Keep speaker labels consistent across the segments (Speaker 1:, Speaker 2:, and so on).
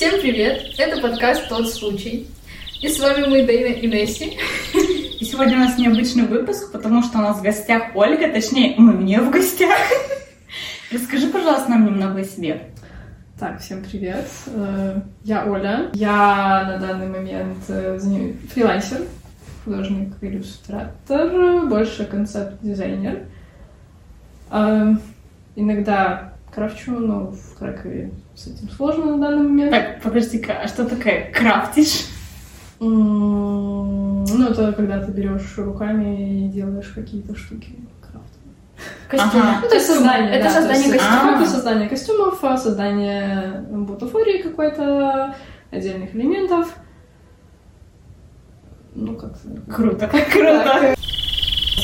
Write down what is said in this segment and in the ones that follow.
Speaker 1: Всем привет! Это подкаст «Тот случай». И с вами мы, Дэйна и Несси.
Speaker 2: И сегодня у нас необычный выпуск, потому что у нас в гостях Ольга, точнее, мы у нее в гостях. Расскажи, пожалуйста, нам немного о себе.
Speaker 3: Так, всем привет. Э, Я Оля. Я на данный момент э, фрилансер, художник, иллюстратор, больше концепт-дизайнер. Э, Иногда крафчу, но в Кракове с этим сложно на данный момент.
Speaker 2: Так, подожди-ка, а что такое крафтишь?
Speaker 3: Ну, это когда ты берешь руками и делаешь какие-то штуки крафтовые.
Speaker 1: Костюм.
Speaker 2: Ага.
Speaker 3: Ну, то есть создание,
Speaker 1: Это
Speaker 3: да,
Speaker 1: создание
Speaker 3: то есть
Speaker 1: костюмов.
Speaker 3: Это создание костюмов, а создание бутафории какой-то, отдельных элементов. Ну, как
Speaker 2: Круто, как круто.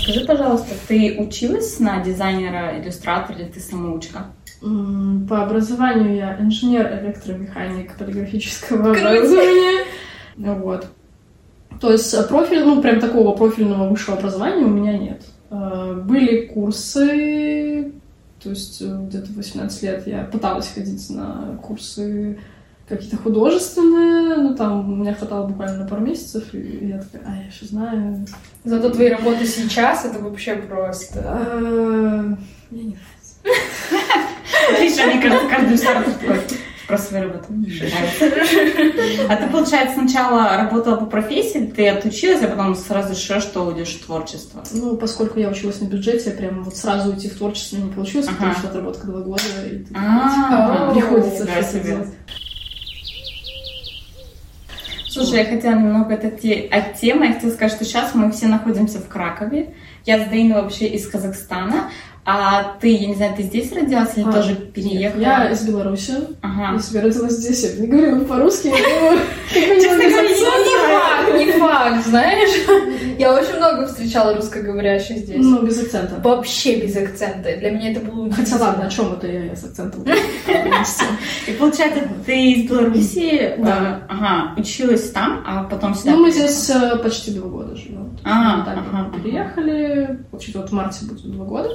Speaker 2: Скажи, пожалуйста, ты училась на дизайнера, иллюстратора или ты самоучка?
Speaker 3: По образованию я инженер-электромеханик полиграфического
Speaker 1: Круто.
Speaker 3: образования. Вот. То есть э, профиль, ну, прям такого профильного высшего образования у меня нет. Э, Были курсы, то есть э, где-то в 18 лет я пыталась ходить на курсы какие-то художественные, ну, там у меня хватало буквально на пару месяцев, и я такая, а, я еще знаю.
Speaker 1: Зато твои работы сейчас это вообще просто.
Speaker 3: Мне не
Speaker 2: Отлично, мне кажется, каждый иллюстратор такой про свою. А ты, получается, сначала работала по профессии, ты отучилась, а потом сразу решила, что уйдешь в творчество.
Speaker 3: Ну, поскольку я училась на бюджете, прям вот сразу уйти в творчество не получилось, потому что отработка два года, и
Speaker 2: А,
Speaker 3: приходится что-то делать.
Speaker 2: Слушай, я хотела немного отойти от темы. Я хотела сказать, что сейчас мы все находимся в Кракове. Я с Дейной вообще из Казахстана. А ты, я не знаю, ты здесь родилась или
Speaker 3: А,
Speaker 2: тоже
Speaker 3: Нет,
Speaker 2: переехала?
Speaker 3: Я из Беларуси.
Speaker 2: Ага.
Speaker 3: Я родилась здесь, я не говорила по-русски, я бы
Speaker 2: Честно
Speaker 3: не
Speaker 2: говоря, не
Speaker 1: факт, не факт, знаешь? Я очень много встречала русскоговорящих здесь.
Speaker 3: Ну, без акцента.
Speaker 1: Вообще без акцента. Для меня это было
Speaker 3: Хотя ладно, о чем это я с акцентом?
Speaker 2: И получается, ты из Беларуси, э, ага, училась там, а потом сюда.
Speaker 3: Ну, мы здесь э, почти два года живем.
Speaker 2: А, ага,
Speaker 3: вот переехали. Вообще-то вот в марте будет два года.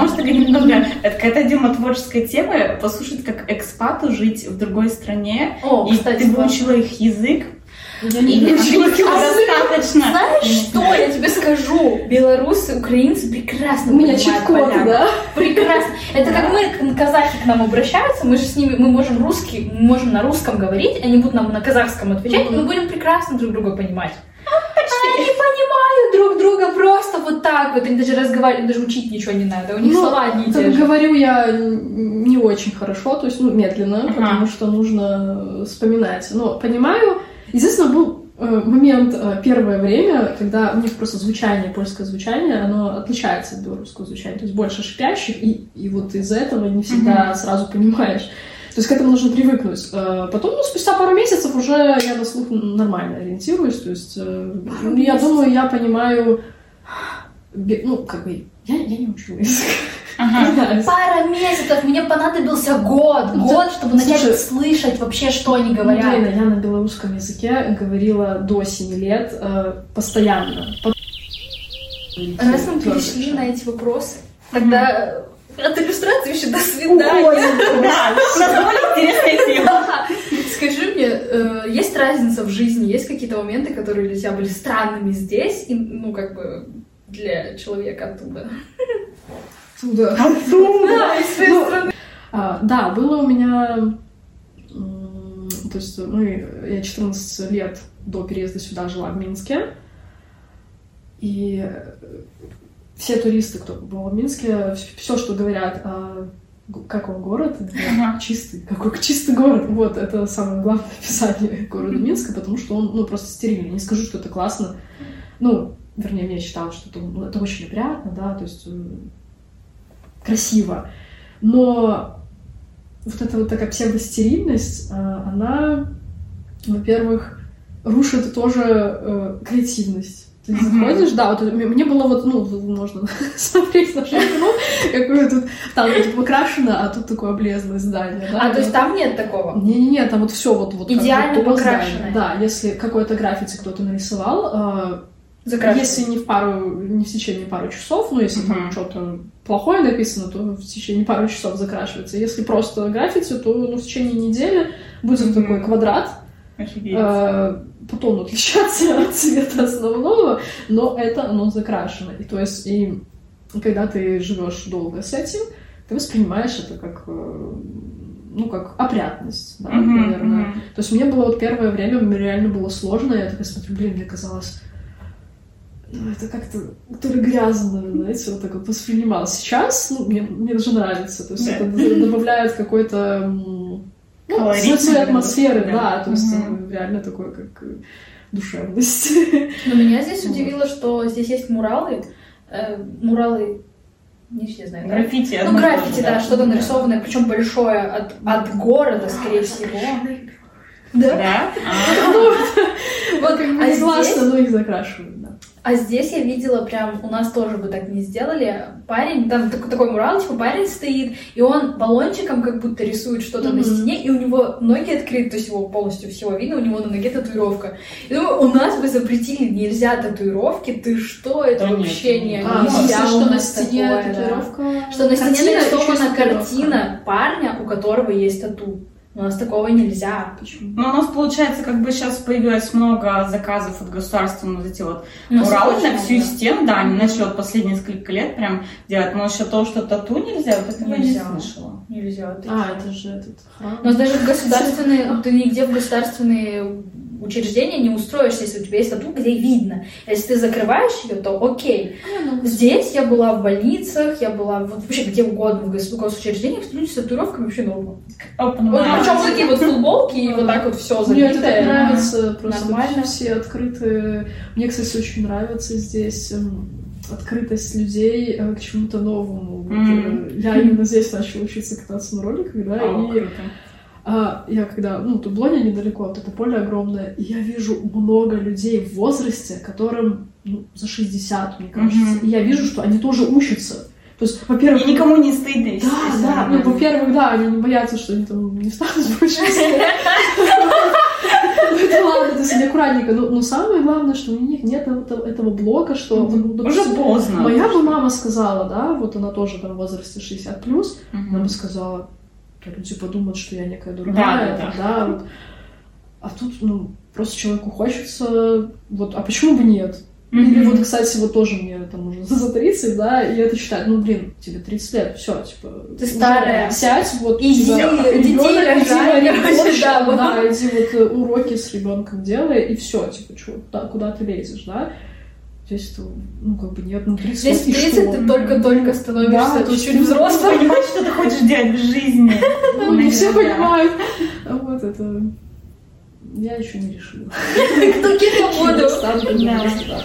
Speaker 2: Может, так немного, это какая-то тема творческой темы, послушать, как экспату жить в другой стране.
Speaker 1: О,
Speaker 2: и
Speaker 1: кстати,
Speaker 2: ты выучила их язык,
Speaker 3: Я не
Speaker 2: английского
Speaker 1: А
Speaker 2: достаточно.
Speaker 1: Знаешь что? Я тебе скажу. Белорусы, украинцы прекрасно
Speaker 3: У меня чит-код, да?
Speaker 1: Прекрасно. Это как мы, казахи к нам обращаются, мы же с ними, мы можем русский, мы можем на русском говорить, они будут нам на казахском отвечать, и мы будем прекрасно друг друга понимать. Они понимают так вот, они даже разговаривают, даже учить ничего не надо, у них
Speaker 3: Ну,
Speaker 1: слова одни и те
Speaker 3: Как
Speaker 1: же.
Speaker 3: говорю я не очень хорошо, то есть, ну, медленно,
Speaker 2: Ага.
Speaker 3: потому что нужно вспоминать. Но понимаю, естественно, был э, момент э, первое время, когда у них просто звучание, польское звучание, оно отличается от белорусского звучания, то есть больше шипящих, и, и вот из-за этого не всегда сразу понимаешь. То есть к этому нужно привыкнуть. Э, Потом, ну, спустя пару месяцев уже я на слух нормально ориентируюсь, то есть, ну, я думаю, я понимаю, ну, как бы, я, я не учу язык.
Speaker 2: Ага.
Speaker 1: Пара месяцев, мне понадобился год,
Speaker 3: Ну,
Speaker 1: год, чтобы начать
Speaker 3: слушай,
Speaker 1: слышать вообще, что они
Speaker 3: Ну,
Speaker 1: говорят.
Speaker 3: Лена, я на белорусском языке говорила до 7 лет э, постоянно. По-
Speaker 1: Раз мы перешли на эти вопросы, тогда от иллюстрации еще до свидания.
Speaker 2: Да, у нас довольно интересная тема.
Speaker 1: Скажи мне, э, есть разница в жизни, есть какие-то моменты, которые для тебя были странными здесь, и, ну, как бы, для человека оттуда?
Speaker 3: Оттуда.
Speaker 1: Да, из своей
Speaker 3: Ну,
Speaker 1: страны.
Speaker 3: А, да, было у меня... То есть, ну, я 14 лет до переезда сюда жила в Минске. И все туристы, кто был в Минске, все, что говорят о г- как он город,
Speaker 2: Ага.
Speaker 3: чистый, какой чистый город. Вот, это самое главное описание города Минска, потому что он, ну, просто стерильный. Не скажу, что это классно. Ну, вернее, я считала, что это, ну, это очень приятно, да, то есть м, красиво. Но вот эта вот такая псевдостерильность, а, она, во-первых, рушит тоже э, креативность. Ты
Speaker 2: Мгм.
Speaker 3: заходишь, да, вот мне было вот, ну, можно смотреть на окно, какое тут там вот покрашено, а тут такое облезлое здание, да.
Speaker 1: А, то есть там нет такого?
Speaker 3: Не-не-не, там вот все вот, вот
Speaker 1: Идеально
Speaker 3: здания. Да, если какое-то граффити кто-то нарисовал, э,
Speaker 1: Закрашивать.
Speaker 3: Если не в пару, не в течение пару часов, ну, если там
Speaker 2: Мгм.
Speaker 3: что-то плохое написано, то в течение пару часов закрашивается. Если просто граффити, то ну, в течение недели будет
Speaker 2: Мгм.
Speaker 3: такой квадрат,
Speaker 2: Офигеть.
Speaker 3: э, потом отличаться от цвета основного, но это оно закрашено. И то есть, и когда ты живешь долго с этим, ты воспринимаешь это как, э, ну, как опрятность, да,
Speaker 2: Мгм,
Speaker 3: наверное.
Speaker 2: мгм.
Speaker 3: То есть мне было вот первое время, мне реально было сложно, я такая смотрю, блин, мне казалось, ну, это как-то то ли грязно, знаете, вот так вот воспринимал. Сейчас, ну, мне, мне даже нравится, то есть
Speaker 2: Да.
Speaker 3: это добавляет какой-то ну, своей атмосферы,
Speaker 2: да.
Speaker 3: да, то есть э, реально такой, как э, душевность.
Speaker 1: Но меня здесь удивило, что здесь есть муралы. Э, муралы, не все знают, да?
Speaker 2: Граффити.
Speaker 1: Ну, граффити,
Speaker 2: же,
Speaker 1: да, что-то нарисованное, причем большое от, от города, скорее всего. Да.
Speaker 2: Да? А,
Speaker 1: Вот, а здесь,
Speaker 3: классно, но их закрашивают, да.
Speaker 1: а здесь я видела прям, у нас тоже бы так не сделали. Парень, там такой, такой мурал, типа парень стоит, и он баллончиком как будто рисует что-то на
Speaker 3: Мгм.
Speaker 1: стене, и у него ноги открыты, то есть его полностью всего видно, у него на ноге татуировка. И думаю, у нас бы запретили, нельзя татуировки, ты что, это
Speaker 2: Да нет,
Speaker 1: вообще не
Speaker 3: А,
Speaker 1: нельзя
Speaker 3: что на
Speaker 1: нас
Speaker 3: стене
Speaker 1: такое, да.
Speaker 3: татуировка?
Speaker 1: Что на стене нарисована картина парня, у которого есть тату. У нас такого нельзя.
Speaker 3: Почему?
Speaker 2: Ну, у нас, получается, как бы сейчас появилось много заказов от государства на вот эти вот
Speaker 1: У нас
Speaker 2: муралы
Speaker 1: очень
Speaker 2: на всю
Speaker 1: много.
Speaker 2: стену, да, они начали вот последние несколько лет прям делать, но еще то, что тату нельзя, вот этого я не
Speaker 1: Нельзя.
Speaker 2: слышала.
Speaker 1: Нельзя. ты
Speaker 3: А,
Speaker 1: чё?
Speaker 3: это же этот храм.
Speaker 1: У нас даже в государственные, ты нигде в государственные учреждения не устроишься, если у тебя есть тату, где видно. Если ты закрываешь ее, то окей.
Speaker 3: А, ну,
Speaker 1: Здесь я была в больницах, я была вот вообще где угодно в гос- госучреждениях, люди с татуировками вообще норма.
Speaker 2: Опа,
Speaker 1: Вот, причем такие вот футболки и вот так вот все
Speaker 3: Мне это
Speaker 1: забитое.
Speaker 3: нравится, просто
Speaker 1: Нормально.
Speaker 3: все открытые. Мне, кстати, очень нравится здесь эм, открытость людей э, к чему-то новому. Вот, э, Я именно здесь начала учиться кататься на роликах, да,
Speaker 2: О,
Speaker 3: и
Speaker 2: круто.
Speaker 3: А, я когда, ну, тут Блоня недалеко, вот это поле огромное, и я вижу много людей в возрасте, которым ну, за 60, мне кажется,
Speaker 2: Мгм.
Speaker 3: и я вижу, что они тоже учатся. То есть, во-первых,
Speaker 2: И никому не стыдно,
Speaker 3: да,
Speaker 2: естественно.
Speaker 3: да, ну, во-первых, да, они не боятся, что они там не станут больше. Ну, это ладно, то есть они аккуратненько. Но, но самое главное, что у них нет этого, этого блока, что... ну,
Speaker 2: Уже поздно.
Speaker 3: Моя бы мама сказала, да, вот она тоже там в возрасте 60 плюс,
Speaker 2: Мгм.
Speaker 3: она бы сказала, «Да люди подумают, что я некая
Speaker 2: Да,
Speaker 3: дурная,
Speaker 2: да,
Speaker 3: да, вот. А тут, ну, просто человеку хочется, вот, а почему бы нет?
Speaker 2: Мгм.
Speaker 3: Или вот, кстати, вот тоже мне там уже за 30, да, и это считает, ну, блин, тебе 30 лет, все, типа...
Speaker 1: Ты старая.
Speaker 3: Сядь, вот,
Speaker 1: Иди,
Speaker 3: у тебя
Speaker 1: детей рожай,
Speaker 3: иди
Speaker 1: короче, да, вот.
Speaker 3: да, иди вот э, уроки с ребенком делай, и все, типа, чё, куда, куда ты лезешь, да? Здесь, то, ну, как бы нет, ну, 30
Speaker 1: Здесь
Speaker 3: лет, и
Speaker 1: 30
Speaker 3: что?
Speaker 1: ты только-только становишься
Speaker 3: Да, то есть
Speaker 1: чуть
Speaker 3: ты
Speaker 1: взрослым.
Speaker 2: Понимаешь, что ты хочешь делать в жизни.
Speaker 3: Ну, не все понимают. Вот это... Я еще не решила.
Speaker 1: Кто
Speaker 3: бы, да.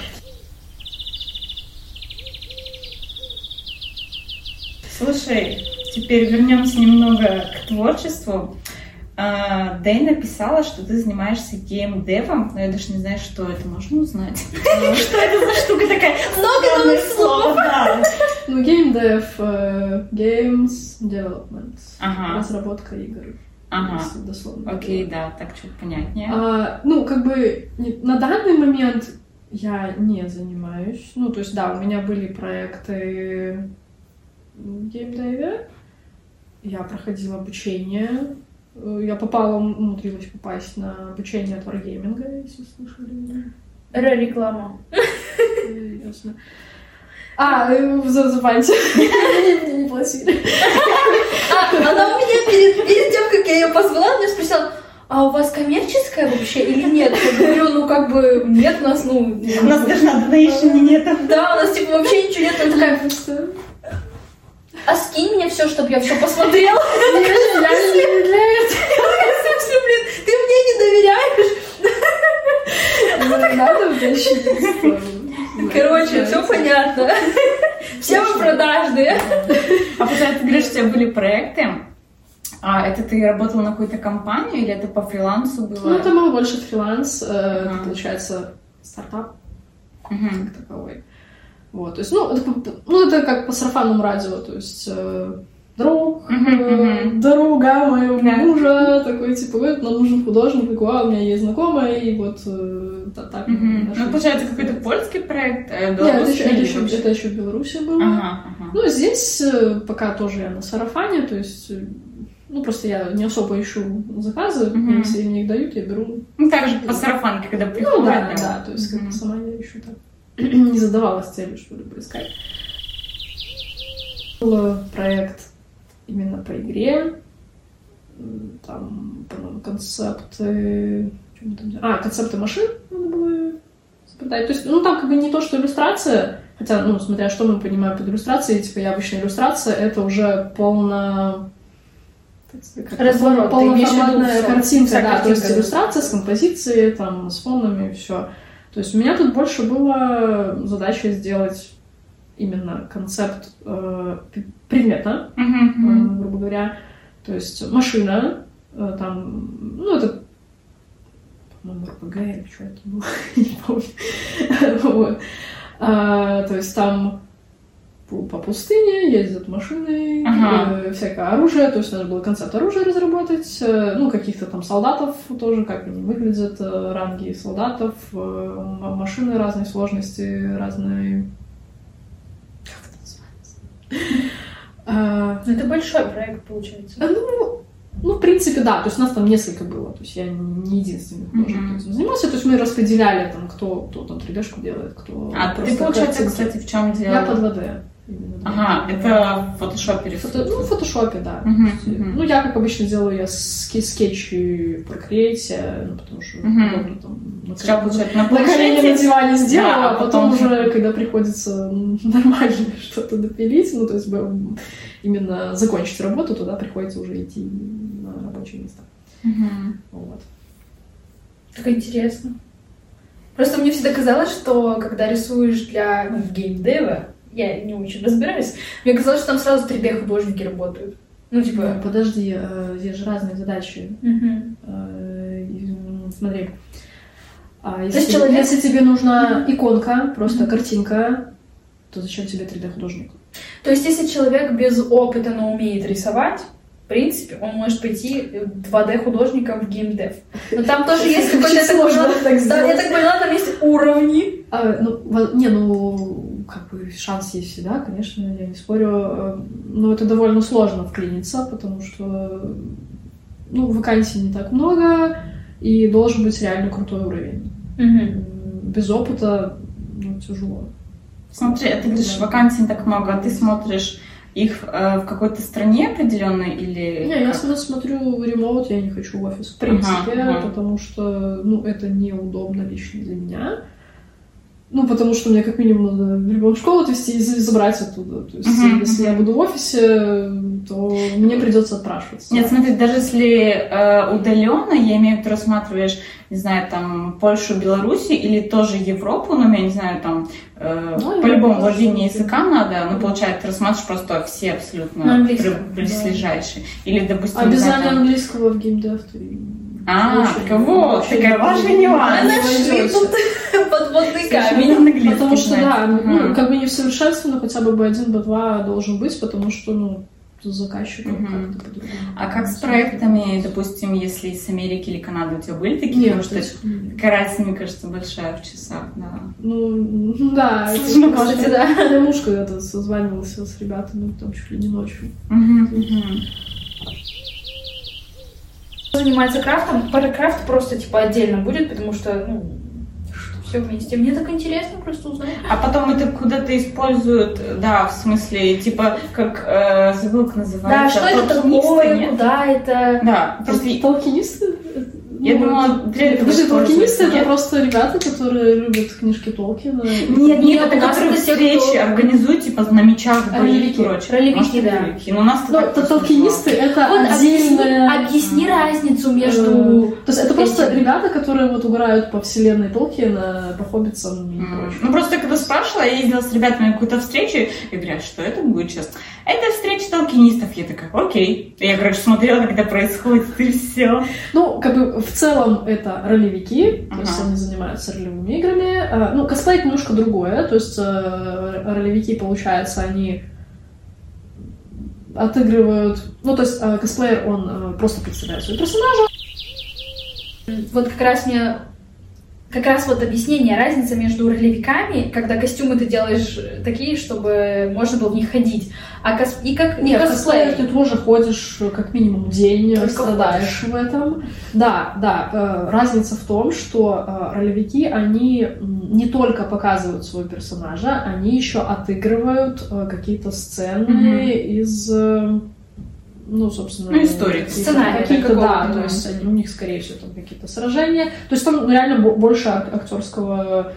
Speaker 2: Слушай, теперь вернемся немного к творчеству. А, Дэй написала, что ты занимаешься геймдевом, но я даже не знаю, что это. Можно узнать? Что это за штука такая?
Speaker 1: Много новых слов.
Speaker 3: Ну, геймдев, э, games development, разработка игр,
Speaker 2: ага.
Speaker 3: дословно.
Speaker 2: Окей, да, так чуть понятнее.
Speaker 3: А, ну, как бы на данный момент я не занимаюсь. Ну, то есть, да, у меня были проекты в геймдеве. Я проходила обучение. Э, Я попала, умудрилась попасть на обучение от Wargaming, если слышали.
Speaker 1: Реклама.
Speaker 3: Э, Ясно. А, э, за- забаньте. Мне не платили.
Speaker 1: А, она у меня перед, перед тем, как я ее позвала, она спросила, а у вас коммерческая вообще или нет? Я говорю, ну как бы нет, у нас, ну...
Speaker 2: У нас даже на донейшене нет.
Speaker 1: Да, у нас типа вообще ничего нет. Она такая, а скинь мне все, чтобы я все посмотрела.
Speaker 3: Я
Speaker 1: смысле, блин, ты мне не доверяешь?
Speaker 3: Ну, Надо уточнить.
Speaker 1: Короче, все понятно. Все вы продажные.
Speaker 2: А получается, ты говоришь, у тебя были проекты. А это ты работала на какую-то компанию или это по фрилансу было?
Speaker 3: Ну, это был больше фриланс, это, получается, стартап как таковой. Вот, то есть, ну, это, ну, это как по сарафанному радио, то есть, э, друг, э, дорога моего
Speaker 2: Да.
Speaker 3: мужа, такой, типа, вот, нам нужен художник, такой, а, у меня есть знакомая, и вот э, та- так.
Speaker 2: Ну, получается, какой-то польский проект, э,
Speaker 3: Нет, это еще, это, еще, это еще в Беларуси было.
Speaker 2: Ага, ага.
Speaker 3: Ну, здесь э, пока тоже я на сарафане, то есть, э, ну, просто я не особо ищу заказы,
Speaker 2: Мгм.
Speaker 3: мне все мне их дают, я беру.
Speaker 2: Ну, так же по сарафанке, когда
Speaker 3: Ну,
Speaker 2: приходят.
Speaker 3: да, да, то есть, как бы
Speaker 2: Мгм.
Speaker 3: сама я ищу так. не задавалась целью что-либо искать. Был проект именно по игре, там, по-моему, концепты... там? А, концепты машин надо было испытать. То есть, ну, там как бы не то, что иллюстрация, хотя, ну, смотря что мы понимаем под иллюстрацией, типа, я обычно иллюстрация, это уже полно...
Speaker 1: Разворот,
Speaker 3: полноформатная картинка, да, то есть иллюстрация с композицией, там, с фонами, все. То есть у меня тут больше была задача сделать именно концепт э, предмета,
Speaker 2: Мгм,
Speaker 3: э, грубо говоря. То есть машина, э, там, ну, это, по-моему, РПГ или что это было, не помню. Вот. А, То есть там по по пустыне ездят машины,
Speaker 2: Ага.
Speaker 3: всякое оружие, то есть надо было концепт оружия разработать, э, ну, каких-то там солдатов тоже, как они выглядят, э, ранги солдатов, э, машины разной сложности, разные... Как это называется? А,
Speaker 1: Ну, это большой проект, получается.
Speaker 3: ну, ну, в принципе, да. То есть нас там несколько было. То есть я не единственный художник
Speaker 2: Мгм.
Speaker 3: этим занимался. То есть мы распределяли там, кто, кто там 3D-шку делает, кто
Speaker 2: А ты, получается, кстати, в чем дело?
Speaker 3: Я под 2D.
Speaker 2: Ага, это в фотошопе
Speaker 3: Фото- ну, в фотошопе, да. Есть,
Speaker 2: мгм.
Speaker 3: Ну, я, как обычно, делаю я ски- скетчи Procreate, ну, потому что
Speaker 2: Мгм.
Speaker 3: удобно там на колени-
Speaker 2: получается, на
Speaker 3: на колени на
Speaker 2: планшете.
Speaker 3: диване сделала,
Speaker 2: Да,
Speaker 3: а потом
Speaker 2: потом-
Speaker 3: уже, когда приходится нормально что-то допилить, ну, то есть именно закончить работу, туда приходится уже идти на рабочее место.
Speaker 2: Мгм.
Speaker 3: Вот.
Speaker 1: Так интересно. Просто мне всегда казалось, что когда рисуешь для ну, геймдева, я не очень разбираюсь, мне казалось, что там сразу 3D-художники работают. Ну, типа...
Speaker 3: Ну, подожди, э, есть же разные задачи. Э, м, Смотри. А
Speaker 1: есть
Speaker 3: если,
Speaker 1: человек-
Speaker 3: если тебе нужна иконка, просто картинка, то зачем тебе 3D-художник?
Speaker 1: То есть, если человек без опыта, но умеет рисовать, в принципе, он может пойти 2D-художником в геймдев. Но там тоже есть какой-то... я так
Speaker 3: сложно
Speaker 1: поняла-
Speaker 3: так
Speaker 1: Да,
Speaker 3: сделать.
Speaker 1: я так поняла, там есть уровни.
Speaker 3: А, ну, не, ну, как бы шанс есть всегда, конечно, я не спорю. э, Но это довольно сложно вклиниться, потому что, ну, вакансий не так много, и должен быть реально крутой уровень. М, Без опыта, ну, тяжело.
Speaker 2: Смотри, а ты говоришь, вакансий не так много, а ты смотришь их э, в какой-то стране определенной или...
Speaker 3: Не, я всегда смотрю ремоут, я не хочу в офис, в принципе,
Speaker 2: Ага, ага.
Speaker 3: потому что, ну, это неудобно лично для меня. Ну, потому что мне как минимум надо ребенка в школу отвезти и за- забрать оттуда. То есть,
Speaker 2: Мгм,
Speaker 3: если я
Speaker 2: мгм.
Speaker 3: буду в офисе, то мне придется отпрашиваться.
Speaker 2: Нет, смотри, даже если удаленно, я имею в виду, рассматриваешь, не знаю, там, Польшу, Белоруссию или тоже Европу, ну, я не знаю, там, э,
Speaker 3: Ну,
Speaker 2: по-любому владение языка надо, ну, получается, ты рассматриваешь просто все абсолютно близлежащие. Или, допустим,
Speaker 3: без
Speaker 2: знаю, там-
Speaker 3: английского в геймдев ты...
Speaker 2: А, вот, такая
Speaker 3: не-
Speaker 2: нюанс.
Speaker 1: Нашли тут подводный камень.
Speaker 3: Потому что, да, ну, как бы не в совершенстве, но хотя бы B1, B2 должен быть, потому что, ну, заказчиком
Speaker 2: Мгм.
Speaker 3: как-то по-другому.
Speaker 2: А как с проектами, допустим, если из Америки или Канады у тебя были такие?
Speaker 3: Нет,
Speaker 2: Потому что разница, мне кажется, большая в часах, да.
Speaker 3: Ну, да. это-
Speaker 2: Сложно, кстати,
Speaker 1: да.
Speaker 3: Муж когда-то созванивался с ребятами, там чуть ли не ночью.
Speaker 2: Мгм, мгм.
Speaker 1: занимается крафтом, паракрафт просто типа отдельно будет, потому что, ну, все вместе. Мне так интересно просто узнать.
Speaker 2: А потом это куда-то используют, да, в смысле, типа, как, э, забыл, как
Speaker 1: Да,
Speaker 2: называется.
Speaker 1: что это такое, куда это...
Speaker 2: Да, просто
Speaker 3: Толкинисты?
Speaker 2: Я
Speaker 3: Ну,
Speaker 2: думала, для этого
Speaker 3: Подожди,
Speaker 2: используют,
Speaker 3: толкинисты это просто ребята, которые любят книжки Толкина.
Speaker 2: Нет,
Speaker 1: Нет,
Speaker 2: это которые встречи
Speaker 1: кто-
Speaker 2: организуют, типа, на мечах, бои и
Speaker 3: Ролевики.
Speaker 2: прочее.
Speaker 1: Ролевики, да.
Speaker 2: ролевики. Но у нас
Speaker 3: Ну, то толкинисты это
Speaker 1: Вот объясни,
Speaker 3: отдельная...
Speaker 1: объясни разницу
Speaker 3: э,
Speaker 1: между...
Speaker 3: То есть это просто ребята, которые вот угорают по вселенной Толкина, по хоббитам и
Speaker 2: М.
Speaker 3: прочему.
Speaker 2: Ну, просто когда спрашивала, я ездила с ребятами на какую-то встречу, и говорят, что это будет сейчас. Это встреча толкинистов. Я такая, окей. Я, короче, смотрела, когда происходит, и все.
Speaker 3: Ну, как бы в целом это ролевики, то есть они занимаются ролевыми играми. А, Ну, косплей это немножко другое, то есть э, ролевики, получается, они... отыгрывают... Ну, то есть э, косплеер, он э, просто представляет своего персонажа.
Speaker 1: Вот как раз мне как раз вот объяснение, разница между ролевиками, когда костюмы ты делаешь такие, чтобы можно было в них ходить, а кос... и как
Speaker 3: Нет,
Speaker 1: и косплей.
Speaker 3: ты тоже ходишь э, как минимум день,
Speaker 1: Только
Speaker 3: страдаешь в этом. Да, да. э, Разница в том, что э, ролевики, они не только показывают своего персонажа, они еще отыгрывают э, какие-то сцены
Speaker 2: Мгм.
Speaker 3: из э, ну, собственно,
Speaker 2: Ну, истории.
Speaker 1: Сценария
Speaker 3: какие-то, да, то есть они- у них, скорее всего, там какие-то сражения. То есть там реально бо- больше ак- актерского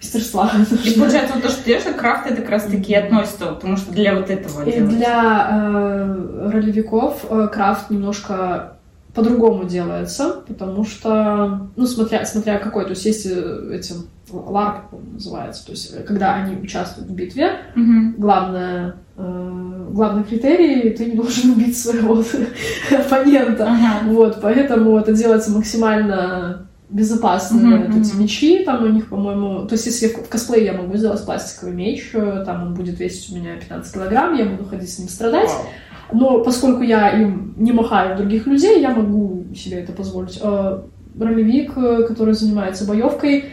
Speaker 3: мастерства.
Speaker 2: И получается, вот то, что делаешь, крафт, это как раз таки относится, потому что для вот этого
Speaker 3: И
Speaker 2: делается.
Speaker 3: для э, ролевиков э, крафт немножко по-другому делается, потому что, ну, смотря, смотря какой, то есть есть э, эти ларп по-моему, называется, то есть э, когда они участвуют в битве,
Speaker 2: Мгм.
Speaker 3: главное, э, главный критерий, ты не должен убить своего оппонента.
Speaker 2: Ага.
Speaker 3: Вот, поэтому это делается максимально безопасно. Вот эти
Speaker 2: мгм.
Speaker 3: мечи там у них, по-моему... То есть если в в косплее я могу сделать пластиковый меч, э, там он будет весить у меня 15 килограмм, я буду ходить с ним страдать.
Speaker 2: Вау.
Speaker 3: Но поскольку я им не махаю других людей, я могу себе это позволить. Э, Ролевик, который занимается боевкой,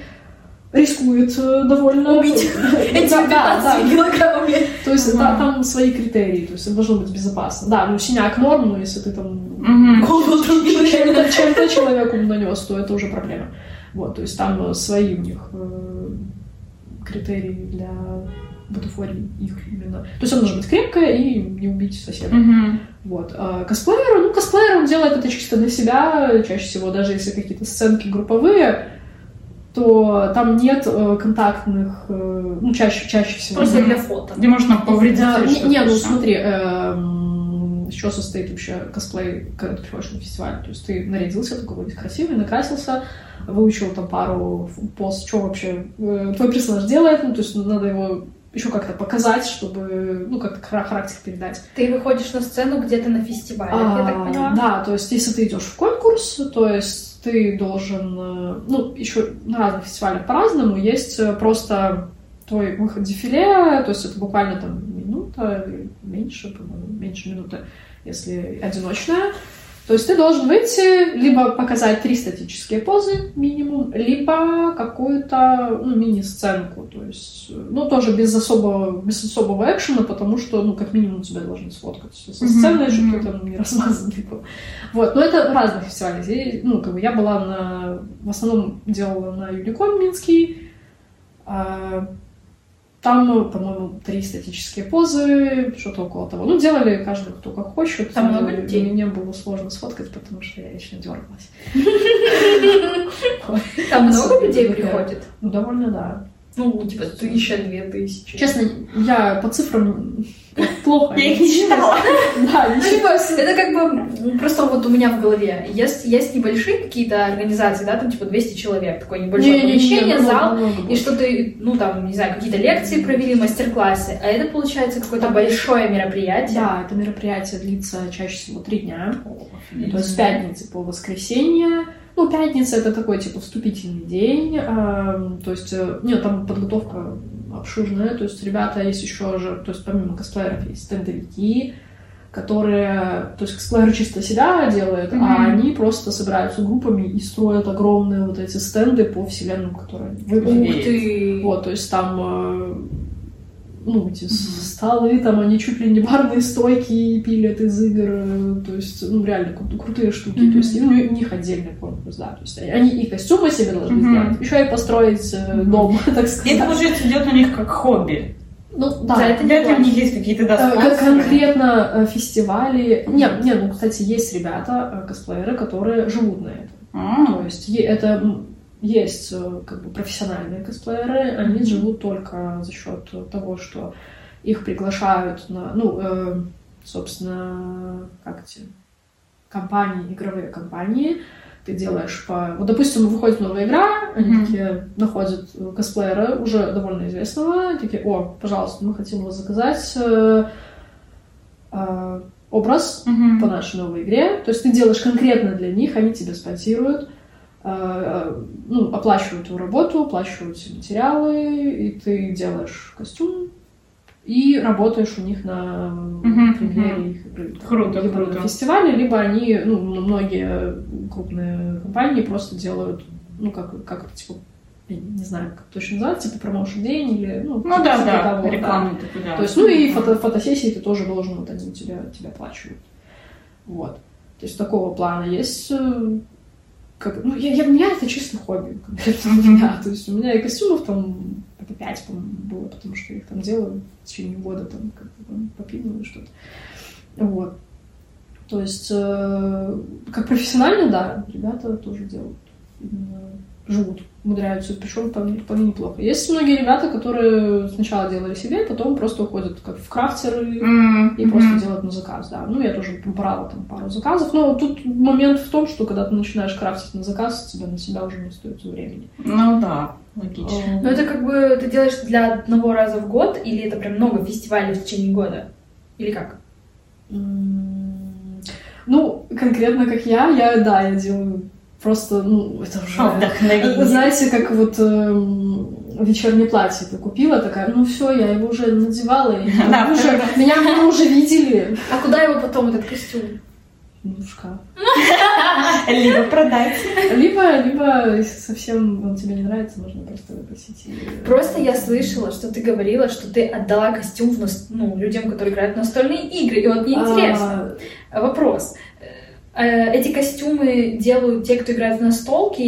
Speaker 3: рискует э, довольно...
Speaker 1: Убить Эти
Speaker 3: Да, да, да.
Speaker 1: 15 килограммами.
Speaker 3: То есть там свои критерии, то есть это должно быть безопасно. Да, ну синяк норм, но если ты там чем-то, человеку нанес, то это уже проблема. Вот, то есть там э, свои у них э, критерии для бутафории их именно. То есть он должен быть крепкое и не убить соседа.
Speaker 2: Мгм.
Speaker 3: Вот. А косплеер, ну, косплеер он делает это чисто для себя, чаще всего, даже если какие-то сценки групповые, то там нет э, контактных, э, ну, чаще, чаще всего.
Speaker 1: Просто для фото.
Speaker 2: Где можно повредить
Speaker 3: Да, не, ну смотри, эм, из чего состоит вообще косплей, когда ты приходишь на фестиваль? То есть ты нарядился такой весь красивый, накрасился, выучил там пару поз, что вообще э, твой персонаж делает, ну, то есть надо его еще как-то показать, чтобы, ну, как-то хара- характер передать.
Speaker 1: Ты выходишь на сцену где-то на фестивале, я так
Speaker 3: А,
Speaker 1: поняла.
Speaker 3: Да, то есть если ты идешь в конкурс, то есть ты должен, э, ну, еще на разных фестивалях по-разному, есть э, просто твой выход дефиле, то есть это буквально там минута, меньше, по-моему, меньше минуты, если одиночная. То есть ты должен выйти, либо показать три статические позы минимум, либо какую-то ну, мини-сценку. То есть, ну, тоже без особого, без особого экшена, потому что, ну, как минимум тебя должны сфоткать со
Speaker 2: Мгм,
Speaker 3: сценой, чтобы ты там не размазанный был. Вот, но это разных фестивалей. Здесь, ну, как бы я была на... В основном делала на Юникон Минский. а, Там, ну, по-моему, три статические позы, что-то около того. Ну, делали каждый, кто как хочет.
Speaker 1: Там много людей?
Speaker 3: Мне было сложно сфоткать, потому что я еще дергалась.
Speaker 1: Там много людей приходит?
Speaker 3: Ну, довольно, да.
Speaker 1: Ну, типа, тысяча, две тысячи.
Speaker 3: Честно, я по цифрам плохо.
Speaker 2: Я их не читала.
Speaker 3: Да, не
Speaker 1: Ну, типа, это как бы просто вот у меня в голове. Есть, есть небольшие какие-то организации, да, там типа 200 человек, такое небольшое помещение, зал, и что ты, ну там, не знаю, какие-то лекции провели, мастер-классы, а это получается какое-то большое мероприятие.
Speaker 3: Да, это мероприятие длится чаще всего три дня. То есть с пятницы по воскресенье. Ну, пятница это такой, типа, вступительный день. эм, То есть, э, нет, там подготовка обширная. То есть, ребята есть еще же, то есть, помимо косплееров есть стендовики, которые, то есть, косплееры чисто себя делают, а
Speaker 2: Мгм.
Speaker 3: они просто собираются группами и строят огромные вот эти стенды по вселенным, которые они выбрали.
Speaker 1: Ух ты!
Speaker 3: Вот, то есть там, э, ну, эти столы, там они чуть ли не барные стойки пилят из игр, то есть, ну, реально кру- крутые штуки,
Speaker 2: Мгм.
Speaker 3: то есть и у них- отдельный конкурс, да, то есть они и костюмы себе должны
Speaker 2: Мгм.
Speaker 3: сделать, еще и построить
Speaker 2: Мгм.
Speaker 3: дом, так
Speaker 2: И это
Speaker 3: сказать.
Speaker 2: получается идет у них как хобби.
Speaker 3: Ну, да.
Speaker 1: За это не
Speaker 2: Вряд ли у них есть какие-то да,
Speaker 3: Э,
Speaker 2: спонсоры.
Speaker 3: Конкретно э, фестивали... Нет, нет, ну, кстати, есть ребята, косплееры, которые живут на этом.
Speaker 2: А,
Speaker 3: То есть это есть э, как бы профессиональные косплееры, они живут только за счет того, что их приглашают на, ну, э, собственно, как эти компании, игровые компании. Ты делаешь по... Вот, допустим, выходит новая игра, они
Speaker 2: Мгм.
Speaker 3: такие находят э, косплеера, уже довольно известного, такие, о, пожалуйста, мы хотим вас заказать э, э, образ
Speaker 2: мгм.
Speaker 3: по нашей новой игре. То есть ты делаешь конкретно для них, они тебя спонсируют, ну, оплачивают твою работу, оплачивают все материалы, и ты делаешь костюм, и работаешь у них на
Speaker 2: Мгм,
Speaker 3: премьере их игры.
Speaker 2: Круто,
Speaker 3: либо
Speaker 2: круто.
Speaker 3: на фестивале, либо они, ну, многие крупные компании просто делают, ну, как, как типа, я не знаю, как точно называется, типа промоушен день или, ну,
Speaker 2: Ну да,
Speaker 3: типа
Speaker 2: да,
Speaker 3: того, да.
Speaker 2: рекламу такую, да.
Speaker 3: То есть, ну и фото, фотосессии ты тоже должен, вот они тебя, тебя оплачивают. Вот. То есть такого плана есть. Как, ну, я, я, у меня это чисто хобби. конкретно у меня. То есть у меня и костюмов там это пять, по-моему, было, потому что я их там делаю в течение года, там, как попиливаю что-то. Вот. То есть, э, как профессионально, да, ребята тоже делают. Именно живут, умудряются, причем вполне, вполне неплохо. Есть многие ребята, которые сначала делали себе, потом просто уходят как в крафтеры,
Speaker 2: М,
Speaker 3: и просто делать на заказ, да. Ну, я тоже брала там пару заказов. Но тут момент в том, что когда ты начинаешь крафтить на заказ, тебе на себя уже не остается времени.
Speaker 2: Ну да, логично.
Speaker 1: Но это как бы ты делаешь для одного раза в год, или это прям много фестивалей в течение года? Или как?
Speaker 3: М, Ну, конкретно как я, я, да, я делаю просто, ну, это уже...
Speaker 2: Вдохновение.
Speaker 3: Знаете, как вот эм, вечернее платье ты купила, такая, ну все, я его уже надевала, и
Speaker 2: Да,
Speaker 3: уже,
Speaker 2: да.
Speaker 3: меня, меня уже видели.
Speaker 1: А куда его потом, этот костюм?
Speaker 3: Ну, в шкаф.
Speaker 2: Либо продать.
Speaker 3: Либо, либо, если совсем он тебе не нравится, можно просто выбросить. и-
Speaker 1: Просто я слышала, что ты говорила, что ты отдала костюм в нас- ну, людям, которые играют в настольные игры. И вот мне интересно.
Speaker 3: А,
Speaker 1: Вопрос. Э, Эти костюмы делают те, кто играет в настолки,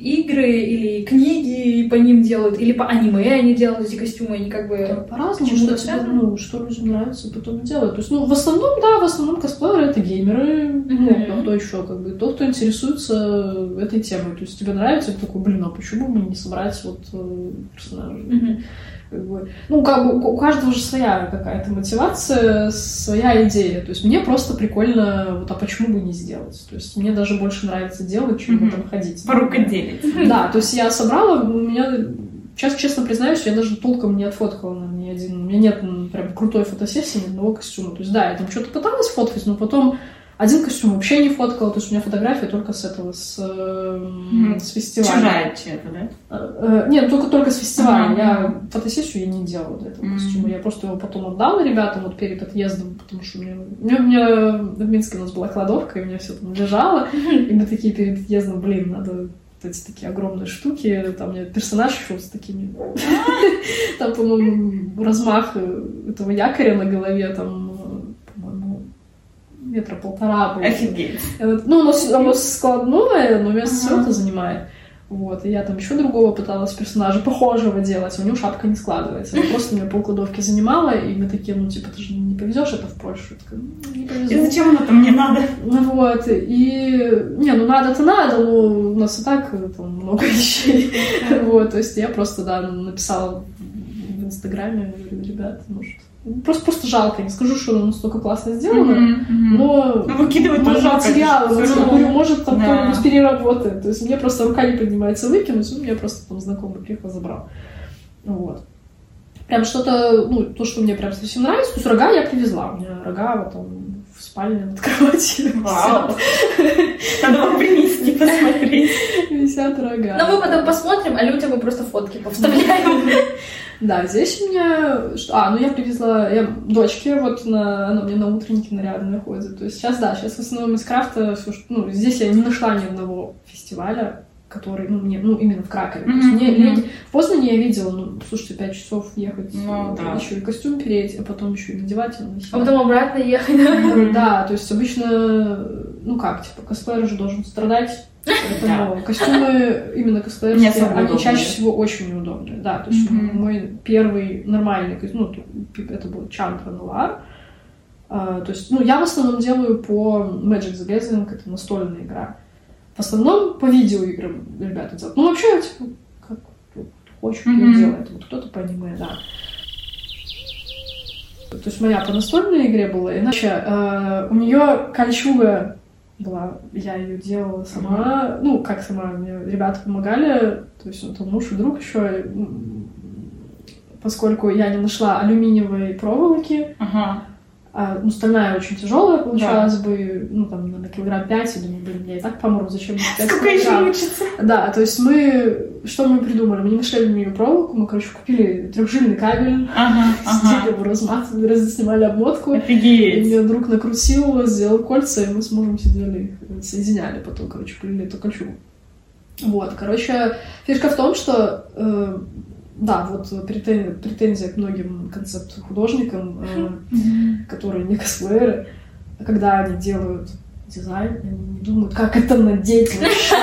Speaker 1: игры или книги, и по ним делают, или по аниме они делают эти костюмы, они как бы...
Speaker 3: По-разному,
Speaker 1: Чему-то
Speaker 3: что, тебе, ну, что людям нравится, потом делают. То есть, ну, в основном, да, в основном косплееры это геймеры, ну,
Speaker 1: Мгм.
Speaker 3: а кто еще, как бы, тот, кто интересуется этой темой. То есть, тебе нравится, ты такой, блин, а почему бы мне не собрать вот э, персонажа?
Speaker 1: Мгм.
Speaker 3: Как бы, ну, как бы у каждого же своя какая-то мотивация, своя идея. То есть мне просто прикольно, вот, а почему бы не сделать? То есть мне даже больше нравится делать, чем
Speaker 2: Мгм.
Speaker 3: этом ходить.
Speaker 2: Порукоделить.
Speaker 3: Да, то есть я собрала, у меня, сейчас честно признаюсь, я даже толком не отфоткала на ни один, у меня нет м, прям крутой фотосессии ни одного костюма. То есть да, я там что-то пыталась фоткать, но потом один костюм вообще не фоткала, то есть у меня фотография только с этого, с,
Speaker 2: Мгм.
Speaker 3: с фестиваля.
Speaker 2: Чужая чья-то, да?
Speaker 3: Э, э, Нет, только, только с фестиваля.
Speaker 2: Ага.
Speaker 3: Я фотосессию я не делала до этого
Speaker 2: Мгм.
Speaker 3: костюма. Я просто его потом отдала ребятам вот перед отъездом, потому что у меня, у меня, у меня в Минске у нас была кладовка, и у меня все там лежало. И мы такие перед отъездом, блин, надо вот эти такие огромные штуки. Там у меня персонаж еще с такими... Там, по-моему, размах этого якоря на голове, там, по-моему, метра полтора был.
Speaker 2: Офигеть.
Speaker 3: Ну, оно, оно складное, но место все это занимает. Вот, и я там еще другого пыталась персонажа похожего делать, а у него шапка не складывается. Она просто меня полкладовки занимала, и мы такие, ну, типа, ты же не повезешь это в Польшу. Я такая, «Ну, не
Speaker 2: И
Speaker 3: повезу.
Speaker 2: зачем оно-то мне надо?
Speaker 3: Ну вот, и... Не, ну надо-то надо, но у нас и так э, там много вещей. Вот, то есть я просто, да, написала в Инстаграме, говорю, ребят, может... Просто, просто жалко, не скажу, что оно настолько классно сделано,
Speaker 2: мгм.
Speaker 3: но
Speaker 2: Ну, выкидывать тоже жалко.
Speaker 3: ну, говорю, может, там
Speaker 2: Да.
Speaker 3: кто-нибудь переработает. То есть мне просто рука не поднимается выкинуть, у меня просто там знакомый приехал, забрал. Вот. Прям что-то, ну, то, что мне прям совсем нравится, то есть рога я привезла. У меня рога вот там в спальне над кроватью
Speaker 2: Вау. Надо вам принести, посмотреть.
Speaker 3: висят рога.
Speaker 1: Но мы потом посмотрим, а людям мы просто фотки повставляем.
Speaker 3: Да, здесь у меня... А, ну я привезла... Я дочке, вот на... она меня на утреннике нарядная ходит. То есть сейчас, да, сейчас в основном из крафта всё, что- Ну, здесь я не нашла ни одного фестиваля, который, ну, мне, ну, именно в Кракове. То есть
Speaker 2: Мгм,
Speaker 3: мне лень- В Познане я видела, ну, слушайте, пять часов ехать,
Speaker 2: Ну, да.
Speaker 3: еще и костюм переть, а потом еще и надевать и носить.
Speaker 1: А потом обратно ехать.
Speaker 3: Да, то есть обычно, ну как, типа, косплеер же должен страдать, поэтому костюмы именно косплеерские, они
Speaker 2: удобные.
Speaker 3: чаще всего очень неудобные, да, то есть мой первый нормальный, ну, это был Чандра Нуар, А, то есть, ну, я в основном делаю по Magic the Gathering, это настольная игра. В основном по видеоиграм ребята делают. Ну, вообще, типа, как кто
Speaker 2: Мгм.
Speaker 3: делает. Вот кто-то по аниме, да. То есть моя по настольной игре была, иначе э, у нее кольчуга была, я ее делала сама, ну, как сама, мне ребята помогали, то есть это муж и друг еще, поскольку я не нашла алюминиевой проволоки,
Speaker 2: Ага.
Speaker 3: А, ну, стальная очень тяжелая получалась бы, ну, там, на килограмм 5, я думаю, блин, я и так помру, зачем мне 5
Speaker 2: Сколько еще учиться?
Speaker 3: Да, то есть мы, что мы придумали? Мы не нашли алюминиевую проволоку, мы, короче, купили трехжильный кабель,
Speaker 2: Ага,
Speaker 3: сидели
Speaker 2: ага.
Speaker 3: его разматывали, раз- снимали обмотку, и
Speaker 2: Офигеть.
Speaker 3: мне друг накрутил, сделал кольца, и мы с мужем сидели, соединяли, потом, короче, плели эту кольчугу. Вот, короче, фишка в том, что, э, да, вот претен- претензия к многим концепт-художникам, э, которые не косплееры, а когда они делают дизайн, они не думают, как это надеть вообще.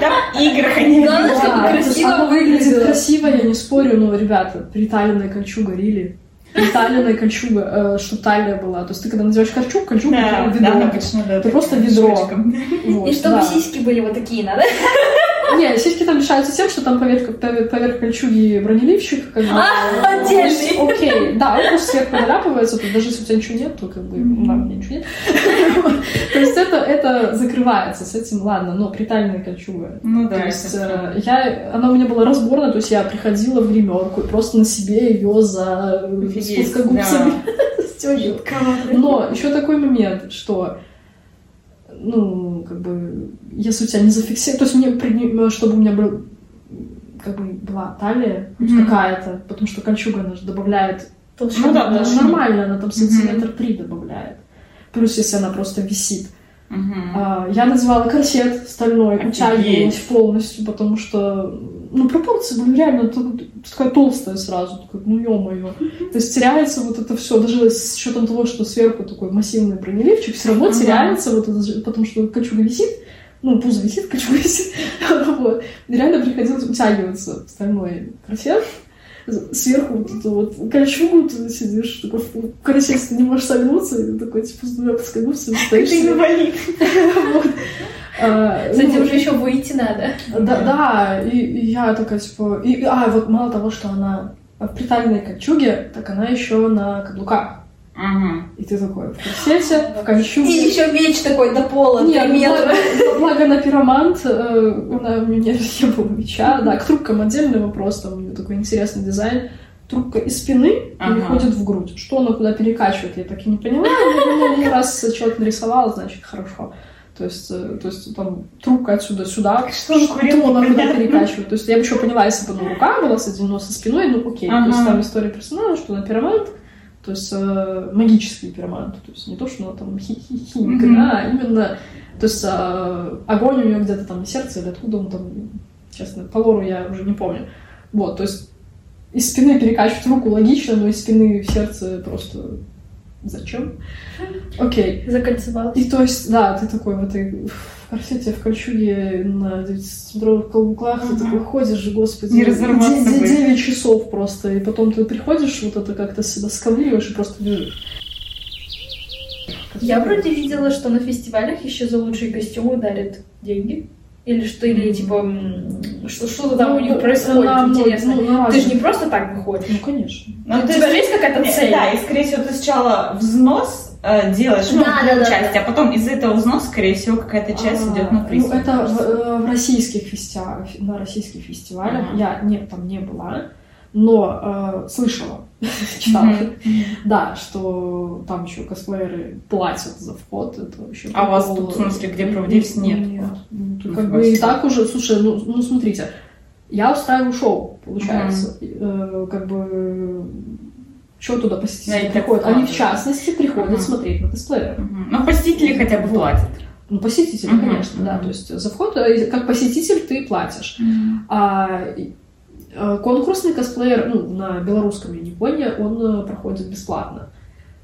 Speaker 2: Там играх они
Speaker 3: Да,
Speaker 1: красиво
Speaker 3: выглядит красиво, я не спорю, но, ребята, приталенная кольчуга рили. Приталенная кольчуга, э, чтобы талия была. То есть ты когда надеваешь кольчугу, кольчуга
Speaker 2: Да,
Speaker 3: это
Speaker 2: да,
Speaker 3: ведро.
Speaker 2: обычно, да.
Speaker 3: Это просто ведро. Вот,
Speaker 1: И чтобы
Speaker 3: да.
Speaker 1: сиськи были вот такие надо.
Speaker 3: Не, сиськи там решаются тем, что там поверх, поверх, кольчуги бронеливчик. Как бы,
Speaker 1: А, отдельный.
Speaker 3: Окей, да, он просто сверху наляпывается, то даже если у тебя ничего нет, то как бы, меня ничего нет. То есть это, это закрывается, с этим ладно, но притальная кольчуга.
Speaker 2: Ну да,
Speaker 3: То есть э, я, она у меня была разборная, то есть я приходила в гримерку и просто на себе ее за спускогубцами стёгивала. Но еще такой момент, что ну, как бы, если у тебя не зафиксировано, то есть мне, при- чтобы у меня был, как бы, была талия
Speaker 2: Мгм.
Speaker 3: какая-то, потому что кольчуга, она же добавляет
Speaker 2: Ну да,
Speaker 3: она
Speaker 2: да.
Speaker 3: же нормально, она там сантиметр три добавляет. Плюс, если она просто висит.
Speaker 2: Мгм.
Speaker 3: А, я надевала корсет стальной, утягивалась полностью, потому что, ну, пропорции были реально такая толстая сразу, такая, ну, ё-моё. То есть теряется вот это все, даже с учетом того, что сверху такой массивный бронеливчик, все равно
Speaker 2: Ага.
Speaker 3: теряется вот это, потому что кольчуга висит, ну, пузо висит, кольчуга висит, вот. Реально приходилось утягиваться в стальной корсет, сверху вот эту вот кольчугу, ты сидишь такой в корсете, ты не можешь согнуться, и ты такой, типа, с двумя плоскогубцами стоишь.
Speaker 2: Ты инвалид.
Speaker 3: Вот. А,
Speaker 1: Кстати,
Speaker 3: ну,
Speaker 1: уже еще выйти надо.
Speaker 3: Да, да, и, и я такая, типа... И, а, вот мало того, что она в притальной кольчуге, так она еще на каблуках.
Speaker 2: Мгм.
Speaker 3: И ты такой в корсете, в
Speaker 1: И
Speaker 3: кольчуге.
Speaker 1: еще меч такой до пола,
Speaker 3: Нет, ну,
Speaker 1: метра.
Speaker 3: благо, благо она пиромант, э, она, у меня не было меча. Да, к трубкам отдельный вопрос, там у нее такой интересный дизайн. Трубка из спины
Speaker 2: Ага.
Speaker 3: переходит в грудь. Что она куда перекачивает, я так и не поняла. Но, ну, раз человек нарисовал, значит, хорошо. То есть, э, то есть там трубка отсюда сюда,
Speaker 2: Что курил,
Speaker 3: она куда перекачивает. То есть я бы еще поняла, если бы ну, рука была соединена со спиной, ну окей.
Speaker 2: Ага.
Speaker 3: То есть там история персонажа, что она пиромант, то есть э, магический пиромант. То есть не то, что она там хи- хи- химик,
Speaker 2: Мгм.
Speaker 3: да, а именно, то есть э, огонь у нее где-то там сердце или откуда он там, честно, по лору я уже не помню. Вот, то есть из спины перекачивать руку логично, но из спины в сердце просто зачем? Окей.
Speaker 1: Закольцевалась.
Speaker 3: И то есть, да, ты такой в этой в корсете, в кольчуге на 9-сантиметровых каблуках, ты такой ходишь, господи,
Speaker 2: Не разорваться бы.
Speaker 3: 9 часов просто, и потом ты приходишь, вот это как-то себя сковыриваешь и просто бежишь.
Speaker 1: Я вроде видела, что на фестивалях еще за лучшие костюмы дарят деньги. Или что, или типа, что, что там у них происходит,
Speaker 3: на- ну,
Speaker 1: интересно.
Speaker 3: ну,
Speaker 1: Ты же не просто так выходишь.
Speaker 3: Ну, конечно.
Speaker 2: Ну,
Speaker 1: у тебя
Speaker 2: есть-
Speaker 1: же есть какая-то цель?
Speaker 2: Да, и скорее всего ты сначала взнос э, делаешь, ну,
Speaker 1: Да, да, да,
Speaker 2: участия, а потом из этого взноса, скорее всего, какая-то часть
Speaker 3: А,
Speaker 2: идет на приз.
Speaker 3: Ну, это в, э, в российских фестивалях, на российских фестивалях. Я не, там не была, но э, слышала, читала. Да, что там еще косплееры платят за вход. Это вообще
Speaker 2: А у вас тут, в смысле, где проводились, нет?
Speaker 3: Нет. Ну, тут как бы и так уже, слушай, ну, ну смотрите, я устраиваю шоу, получается. Э, как бы что туда посетители
Speaker 2: Да, и так
Speaker 3: приходят? Они в частности приходят
Speaker 2: Ага.
Speaker 3: смотреть на косплееров.
Speaker 2: Мгм. Ну, посетители хотя бы платят.
Speaker 3: Ну, посетители,
Speaker 2: Мгм.
Speaker 3: конечно, да. То есть за вход, э, как посетитель, ты платишь. А и, э, конкурсный косплеер, ну, на белорусском Японии, он э, проходит бесплатно.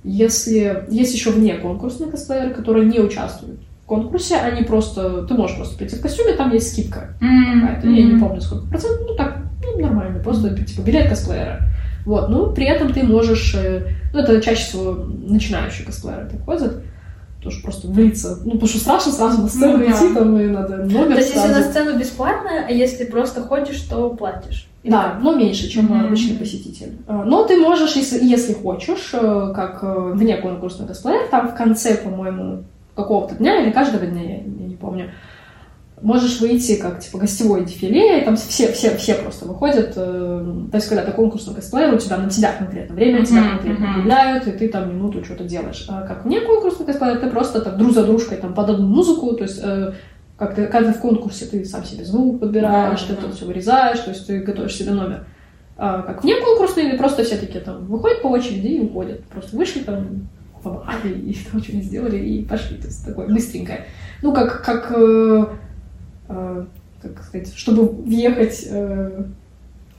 Speaker 3: Если есть еще вне конкурсные косплееры, которые не участвуют в конкурсе, они просто, ты можешь просто прийти в костюме, там есть скидка какая-то, я не помню сколько процентов, ну так, ну, нормально, просто типа билет косплеера. Вот, ну, при этом ты можешь, э, ну, это чаще всего начинающие косплееры так ходят, тоже просто влиться, ну, потому что страшно сразу на сцену
Speaker 2: Ну, да.
Speaker 3: идти, там, и надо
Speaker 1: То
Speaker 3: номер
Speaker 1: есть, если на сцену бесплатно, а если просто ходишь, то платишь.
Speaker 3: Да, но меньше, чем
Speaker 2: Мгм.
Speaker 3: обычный посетитель. А, Но ты можешь, если, если хочешь, э, как э, вне конкурсный косплеер, там в конце, по-моему, какого-то дня или каждого дня, я, я не помню, можешь выйти как, типа, гостевой дефиле, и там все, все, все просто выходят, э, то есть, когда ты конкурсный косплеер, у тебя на тебя конкретно время, на тебя конкретно
Speaker 2: мгм.
Speaker 3: объявляют, и ты там минуту что-то делаешь. А как не конкурсный косплеер, ты просто так друг за дружкой там под одну музыку, то есть, э, как ты, когда ты в конкурсе, ты сам себе звук подбираешь,
Speaker 2: Да,
Speaker 3: ты тут все вырезаешь, то есть ты готовишь себе номер. А как вне конкурсные, или просто все такие там выходят по очереди и уходят. Просто вышли там, помахали и там что-нибудь сделали и пошли. То есть такое быстренькое. Ну, как, как, э, как сказать, чтобы въехать э,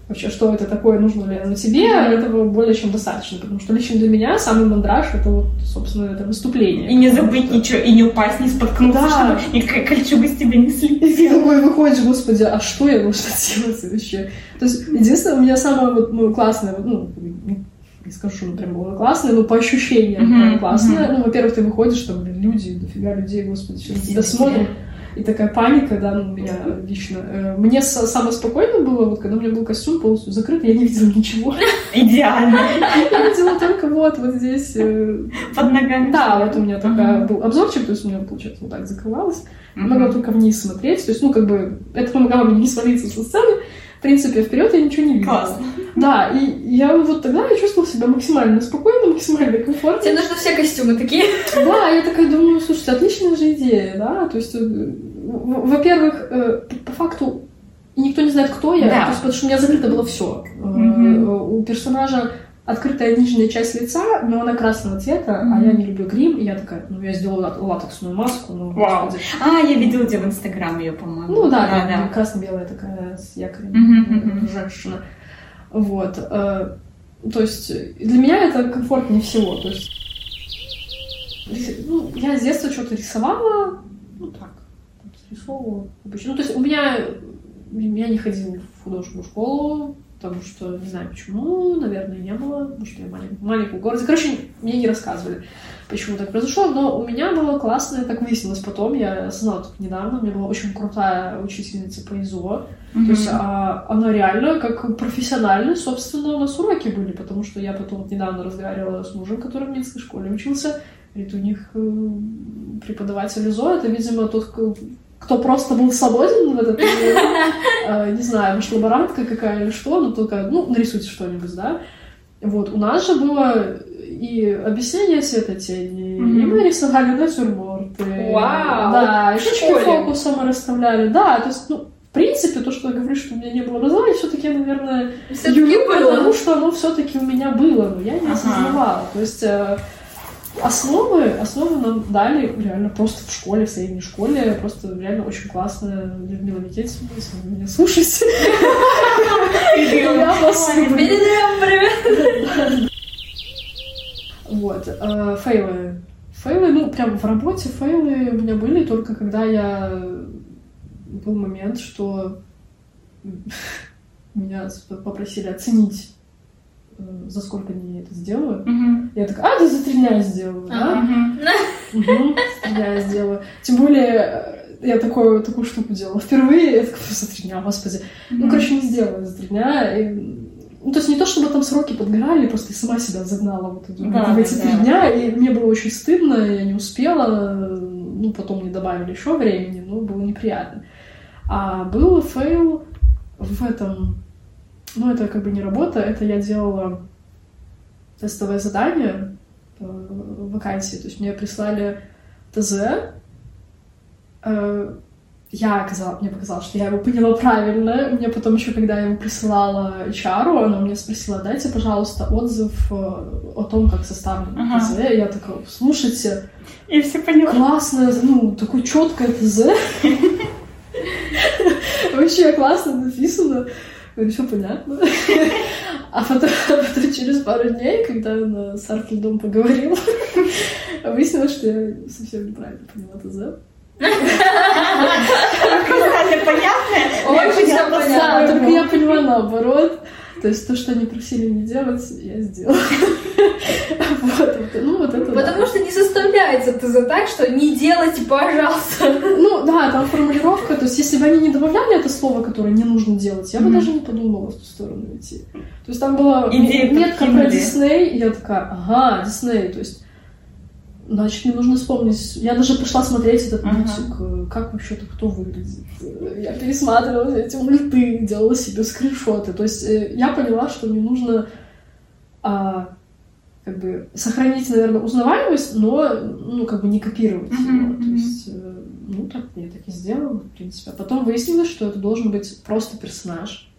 Speaker 3: вообще, что это такое, нужно ли оно тебе, этого более чем достаточно. Потому что лично для меня самый мандраж это вот, собственно, это выступление.
Speaker 2: И не забыть
Speaker 3: что-
Speaker 2: ничего, и не упасть, не споткнуться,
Speaker 3: Да.
Speaker 2: чтобы никакая кольчуга с тебя не
Speaker 3: И
Speaker 2: слетела.
Speaker 3: ты такой выходишь, господи, а что я должна делать вообще? То есть, единственное, у меня самое вот, ну, классное, ну, не- скажу, что оно прям было классное, но по ощущениям
Speaker 2: Мгм,
Speaker 3: прям классное.
Speaker 2: мгм.
Speaker 3: Ну, во-первых, ты выходишь, там, блин, люди, дофига людей, господи, все на тебя смотрят. И такая паника, да, ну, у меня лично. Э, Мне самое спокойно было, вот когда у меня был костюм полностью закрыт, я не видела ничего.
Speaker 2: Идеально.
Speaker 3: Я видела только вот, вот здесь. э,
Speaker 2: Под ногами.
Speaker 3: Да, вот у меня такая был обзорчик, то есть у меня, получается, вот так закрывалось. Могла только вниз смотреть. То есть, ну, как бы, это помогало мне не свалиться со сцены. В принципе, вперед я ничего не видела.
Speaker 2: Классно.
Speaker 3: Да, и я вот тогда я чувствовала себя максимально спокойно, максимально комфортно.
Speaker 1: Тебе нужны все костюмы такие.
Speaker 3: Да, я такая думаю, слушайте, отличная же идея, да, то есть, э, во-первых, э, по факту никто не знает, кто я,
Speaker 2: Да.
Speaker 3: то есть, потому что у меня закрыто было все.
Speaker 2: Мгм.
Speaker 3: У персонажа открытая нижняя часть лица, но она красного цвета, а
Speaker 2: Мгм.
Speaker 3: я не люблю грим, и я такая, ну, я сделала лат- латексную маску, ну,
Speaker 2: Вау.
Speaker 3: господи.
Speaker 2: А, я видела тебя в Инстаграм ее, по-моему.
Speaker 3: Ну да,
Speaker 2: да,
Speaker 3: да, красно-белая такая с якорем
Speaker 2: мгм.
Speaker 3: женщина. Вот. э, То есть для меня это комфортнее всего. То есть, ну, я с детства что-то рисовала, ну так, там, срисовывала обычно. Ну, то есть у меня, я не ходила в художественную школу, потому что, не знаю почему, наверное, не было, потому что я малень- маленький город. Короче, мне не рассказывали, почему так произошло, но у меня было классное, так выяснилось потом, я осознала только недавно, у меня была очень крутая учительница по ИЗО,
Speaker 2: Мгм.
Speaker 3: то есть а, она реально как профессионально, собственно, у нас уроки были, потому что я потом вот недавно разговаривала с мужем, который в Минской школе учился. Говорит, у них э, преподаватель ИЗО, это, видимо, тот, кто просто был свободен в этот период. Э, Не знаю, может, лаборантка какая или что, но только, ну, нарисуйте что-нибудь, да. Вот, у нас же было и объяснение светотени, и
Speaker 2: Мгм.
Speaker 3: мы рисовали натюрморты.
Speaker 1: Вау!
Speaker 3: Да, и
Speaker 1: школе?
Speaker 3: фокуса мы расставляли. Да, то есть, ну, в принципе, то, что я говорю, что у меня не было образования, все-таки, наверное,
Speaker 1: Все-таки
Speaker 3: Юлю, потому
Speaker 1: было.
Speaker 3: что оно все-таки у меня было, но я не
Speaker 2: Ага.
Speaker 3: осознавала. То есть э, основы, основы нам дали реально просто в школе, в средней школе, просто реально очень классно. Людмила Никитина, если вы меня слушаете. Я вас.
Speaker 1: Передаем привет.
Speaker 3: Вот, э, фейлы. Фейлы, ну, прям в работе фейлы у меня были только когда я... Был момент, что меня попросили оценить, за сколько дней я это сделаю.
Speaker 2: Мгм.
Speaker 3: Я такая, а, да за три дня я сделаю, да?
Speaker 2: Мгм.
Speaker 3: Угу, за три дня я сделаю. Тем более, э, я такую, такую штуку делала впервые, я такая, за три дня, господи. Ну, короче, не сделала за три дня. И, ну, то есть не то, чтобы там сроки подгорали, просто я сама себя загнала вот
Speaker 2: Да,
Speaker 3: в эти
Speaker 2: да,
Speaker 3: три дня, и мне было очень стыдно, я не успела, ну, потом мне добавили еще времени, но было неприятно. А был фейл в этом, ну, это как бы не работа, это я делала тестовое задание по вакансии, то есть мне прислали ТЗ, э, я оказалось, мне показалось, что я его поняла правильно. Мне потом еще, когда я его присылала HR, она мне спросила, дайте, пожалуйста, отзыв э, о том, как составлен
Speaker 2: Ага.
Speaker 3: ТЗ. Я такая, слушайте,
Speaker 2: Я все поняла.
Speaker 3: классное, ну, такое четкое ТЗ. Вообще классно написано. Все понятно. А потом, а потом через пару дней, когда я на Сарфельдом поговорила, выяснилось, что я совсем неправильно поняла ТЗ.
Speaker 2: Понятно?
Speaker 1: Очень всё
Speaker 2: Понятно,
Speaker 3: только я поняла наоборот. То есть то, что они просили не делать, я сделала. Вот, ну вот это да.
Speaker 1: Потому что не составляется ТЗ так, что не делайте, пожалуйста.
Speaker 3: Ну да, там формулировка, то есть если бы они не добавляли это слово, которое не нужно делать, я бы даже не подумала в ту сторону идти. То есть там была
Speaker 2: Идею
Speaker 3: метка про. Дисней, и я такая, ага, Дисней, то есть Значит, мне нужно вспомнить. Я даже пошла смотреть этот
Speaker 2: Ага.
Speaker 3: мультик, э, как вообще-то кто выглядит. Я пересматривала эти мульты, делала себе скриншоты. То есть э, я поняла, что мне нужно а, как бы сохранить, наверное, узнаваемость, но ну, как бы не копировать
Speaker 2: Мгм,
Speaker 3: его. То есть, э, ну, так я так и сделала, в принципе. А потом выяснилось, что это должен быть просто персонаж.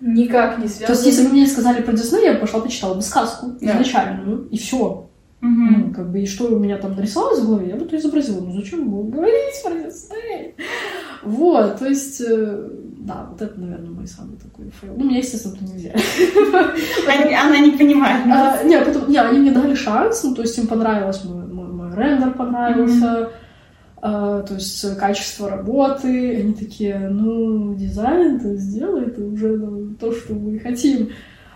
Speaker 1: Никак не
Speaker 3: То есть, если бы мне сказали про Дисней, я бы пошла почитала бы сказку
Speaker 2: Да.
Speaker 3: изначальную, и все.
Speaker 2: Мгм.
Speaker 3: Ну, как бы, и что у меня там нарисовалось в голове, я бы то изобразила. Ну, зачем было говорить про Дисней? Вот, то есть, э, да, вот это, наверное, мой самый такой фейл. Ну, меня, естественно, это не взяли.
Speaker 2: Они- Она не понимает.
Speaker 3: А, Не, потом, не, они мне дали шанс, ну, то есть им понравилось, мой, мой, рендер понравился, а, то есть качество работы, они такие, ну, дизайн-то сделай, это уже ну, то, что мы хотим.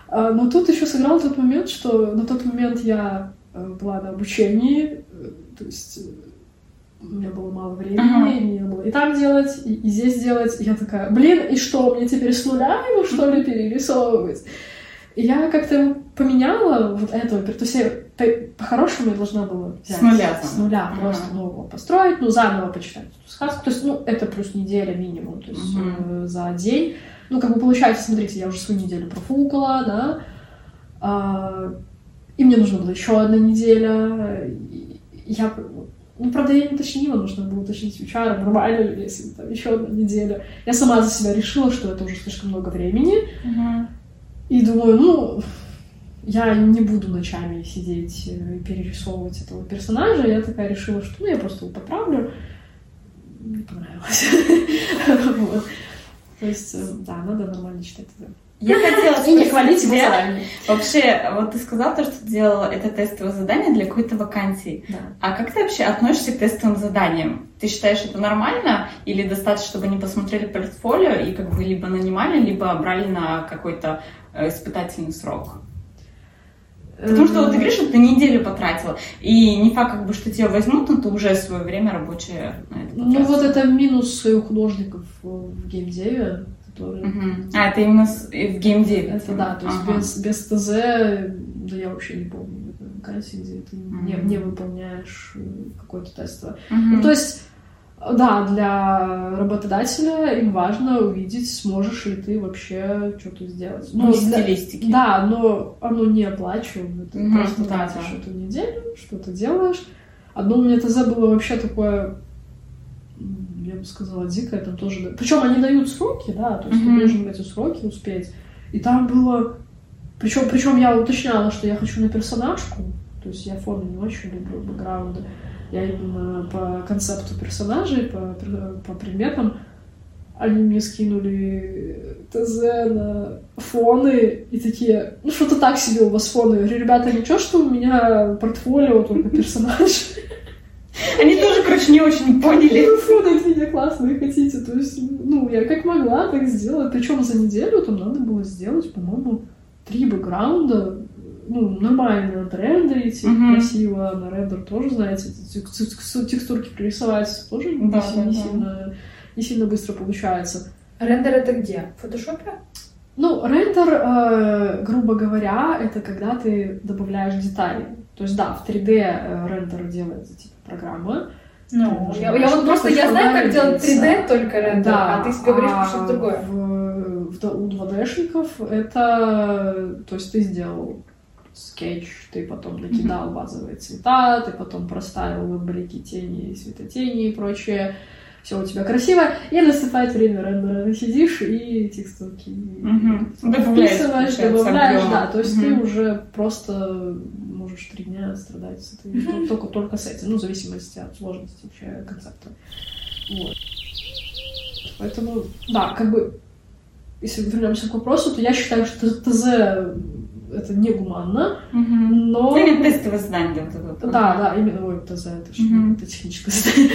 Speaker 3: А, Но тут еще сыграл тот момент, что на тот момент я была на обучении, э, то есть э, у меня было мало времени,
Speaker 2: Ага.
Speaker 3: и мне надо было и там делать, и, и здесь делать. И я такая, блин, и что, мне теперь с нуля его, что ли, перерисовывать? И я как-то поменяла вот этого, то есть по-хорошему я должна была взять
Speaker 2: С нуля
Speaker 3: с нуля
Speaker 2: Ага.
Speaker 3: просто его построить, ну, заново почитать эту сказку. То есть, ну, это плюс неделя минимум, то есть
Speaker 2: Мгм.
Speaker 3: э, за день. Ну, как бы получается, смотрите, я уже свою неделю профукала, да, а, и мне нужна была еще одна неделя. и Я, ну, правда, я не уточнила, нужно было уточнить у нормально ли, если там еще одна неделя. Я сама за себя решила, что это уже слишком много времени,
Speaker 2: Мгм.
Speaker 3: и думаю, ну, я не буду ночами сидеть э, и перерисовывать этого персонажа. Я такая решила, что ну, я просто его поправлю. Не понравилось. То есть, э, да, надо нормально читать это.
Speaker 2: Я хотела
Speaker 3: не хвалить
Speaker 2: тебя. Вообще, вот ты сказала то, что ты делала это тестовое задание для какой-то вакансии.
Speaker 3: Да.
Speaker 2: А как ты вообще относишься к тестовым заданиям? Ты считаешь это нормально? Или достаточно, чтобы они посмотрели портфолио и как бы либо нанимали, либо брали на какой-то э, испытательный срок? Потому что вот ты говоришь, что ты неделю потратила, и не факт, как бы, что тебя возьмут, но ты уже свое время рабочее на это
Speaker 3: Ну,
Speaker 2: потратила.
Speaker 3: вот это минус у художников в геймдеве, которые...
Speaker 2: Мгм. А, это именно с- в геймдеве?
Speaker 3: Это да, то есть
Speaker 2: Ага.
Speaker 3: без, без ТЗ, да я вообще не помню вакансии, где ты не,
Speaker 2: Мгм.
Speaker 3: не выполняешь э, какое-то тестовое.
Speaker 2: Мгм.
Speaker 3: Ну, то есть, да, для работодателя им важно увидеть, сможешь ли ты вообще что-то сделать.
Speaker 2: Ну,
Speaker 3: Ну, для-
Speaker 2: стилистике.
Speaker 3: Да, но оно не оплачиваемо. Ты
Speaker 2: Мгм,
Speaker 3: просто
Speaker 2: да,
Speaker 3: тратишь
Speaker 2: да.
Speaker 3: эту неделю, что-то делаешь. Одно у меня ТЗ было вообще такое, я бы сказала, дикое, там тоже... Причем они дают сроки, да, то есть
Speaker 2: Мгм.
Speaker 3: ты должен эти сроки успеть. И там было... Причем, причем я уточняла, что я хочу на персонажку, то есть я форму не очень люблю, бэкграунды. Я именно по концепту персонажей, по, по предметам. Они мне скинули ТЗ на фоны и такие, ну что-то так себе у вас фоны. Я говорю, ребята, ничего, что у меня портфолио только персонаж.
Speaker 2: Они тоже, короче, не очень поняли.
Speaker 3: Ну, фоны какие классные хотите. То есть, ну, я как могла, так сделала. Причем за неделю там надо было сделать, по-моему, три бэкграунда. Ну, нормально отрендерить, их
Speaker 2: Мгм.
Speaker 3: красиво. На рендер тоже, знаете, текстурки прорисовать тоже не,
Speaker 2: Да,
Speaker 3: си-
Speaker 2: да,
Speaker 3: не
Speaker 2: да.
Speaker 3: сильно, не сильно быстро получается.
Speaker 1: Рендер это где? В фотошопе?
Speaker 3: Ну, рендер, э, грубо говоря, это когда ты добавляешь детали. То есть, да, в 3D э, рендер делается программа.
Speaker 1: Ну,
Speaker 3: Можно
Speaker 1: я, я вот просто я знаю, как делать
Speaker 3: добавить.
Speaker 1: 3D только рендер, а ты говоришь про что-то другое.
Speaker 3: В, в, д- у 2D-шников это... То есть ты сделал скетч, ты потом накидал базовые цвета, ты потом проставил блики тени, светотени и прочее. Все у тебя красиво, и наступает время рендера. Ты сидишь и
Speaker 2: Мгм. Добавляешь,
Speaker 3: вписываешь, добавляешь, да. То есть
Speaker 2: Мгм.
Speaker 3: ты уже просто можешь три дня страдать с этой, ну, только, только с этим, ну, в зависимости от сложности вообще концепта. Вот. Поэтому, да, как бы, если вернемся к вопросу, то я считаю, что ТЗ это негуманно,
Speaker 2: Мгм.
Speaker 3: но...
Speaker 2: Ну, именно тестовое задание, да, вот это.
Speaker 3: Да, да, именно, ой, ТЗ, это же
Speaker 2: Мгм.
Speaker 3: это техническое задание.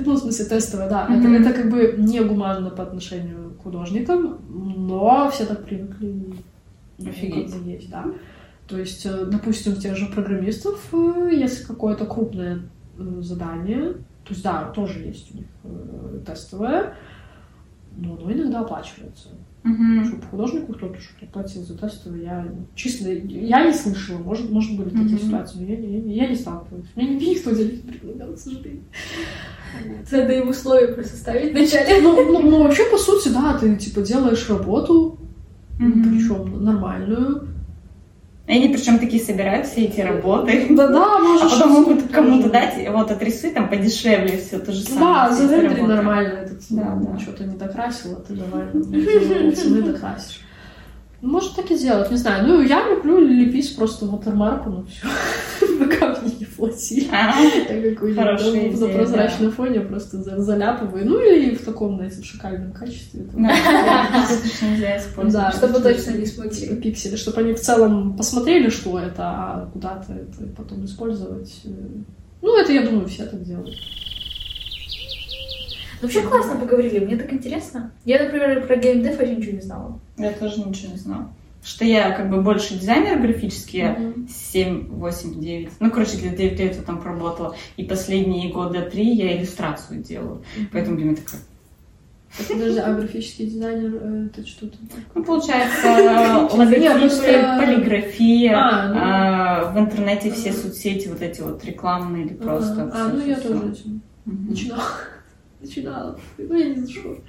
Speaker 3: Ну, в смысле, тестовое, да. Это,
Speaker 2: Мгм.
Speaker 3: это как бы негуманно по отношению к художникам, но все так привыкли.
Speaker 2: Офигеть.
Speaker 3: есть, да. То есть, э, допустим, у тех же программистов, э, если какое-то крупное э, задание, то есть, да, тоже есть у них тестовое, Ну, оно иногда оплачивается.
Speaker 2: Мгм.
Speaker 3: Чтобы художнику кто-то что-то платил за тесты, я чисто, я не слышала, может, может были такие
Speaker 2: Мгм.
Speaker 3: ситуации, но я, не- я не сталкивалась. Меня никто делить не предлагал, к сожалению.
Speaker 1: Надо им условия просто ставить вначале.
Speaker 3: Ну, ну, ну, вообще, по сути, да, ты, типа, делаешь работу,
Speaker 2: Мгм.
Speaker 3: причем нормальную.
Speaker 2: И Они причем такие собирают все эти работы.
Speaker 3: Да-да,
Speaker 2: А
Speaker 3: можешь...
Speaker 2: потом могут кому-то дать, вот отрисуй там подешевле все то же самое.
Speaker 3: Да,
Speaker 2: работы.
Speaker 3: нормально этот,
Speaker 2: Да, да.
Speaker 3: что-то не докрасила, ты давай ну, цены докрасишь. Ну, Может так и сделать, не знаю. Ну, я люблю лепить просто watermark, ну все. Пока мне не
Speaker 2: А,
Speaker 3: Я
Speaker 2: идея,
Speaker 3: на прозрачном фоне просто за- заляпываю. Ну, или в таком, знаете, в шикарном качестве.
Speaker 2: нельзя использовать.
Speaker 1: Чтобы точно не
Speaker 3: типа,
Speaker 1: смутили.
Speaker 3: пиксели, чтобы они в целом посмотрели, что это, а куда-то это потом использовать. э, Ну, это, я думаю, все так делают.
Speaker 1: Вообще классно поговорили, мне так интересно. Я, например, про геймдев вообще ничего не знала.
Speaker 2: Я тоже ничего не знала. Что я как бы больше дизайнер графический,
Speaker 3: Мгм.
Speaker 2: 7, 8, 9. Ну, короче, где-то 9 лет я там проработала. И последние года три я иллюстрацию делаю. Поэтому для меня такая...
Speaker 3: Подожди, а графический дизайнер э, это что там?
Speaker 2: Ну, получается,
Speaker 3: Нет,
Speaker 2: логотипы,
Speaker 3: просто-
Speaker 2: полиграфия,
Speaker 3: А, ну.
Speaker 2: а, в интернете все соцсети вот эти вот рекламные или просто...
Speaker 3: А, ну я тоже этим начинала. Начинала. Ну, я не знаю.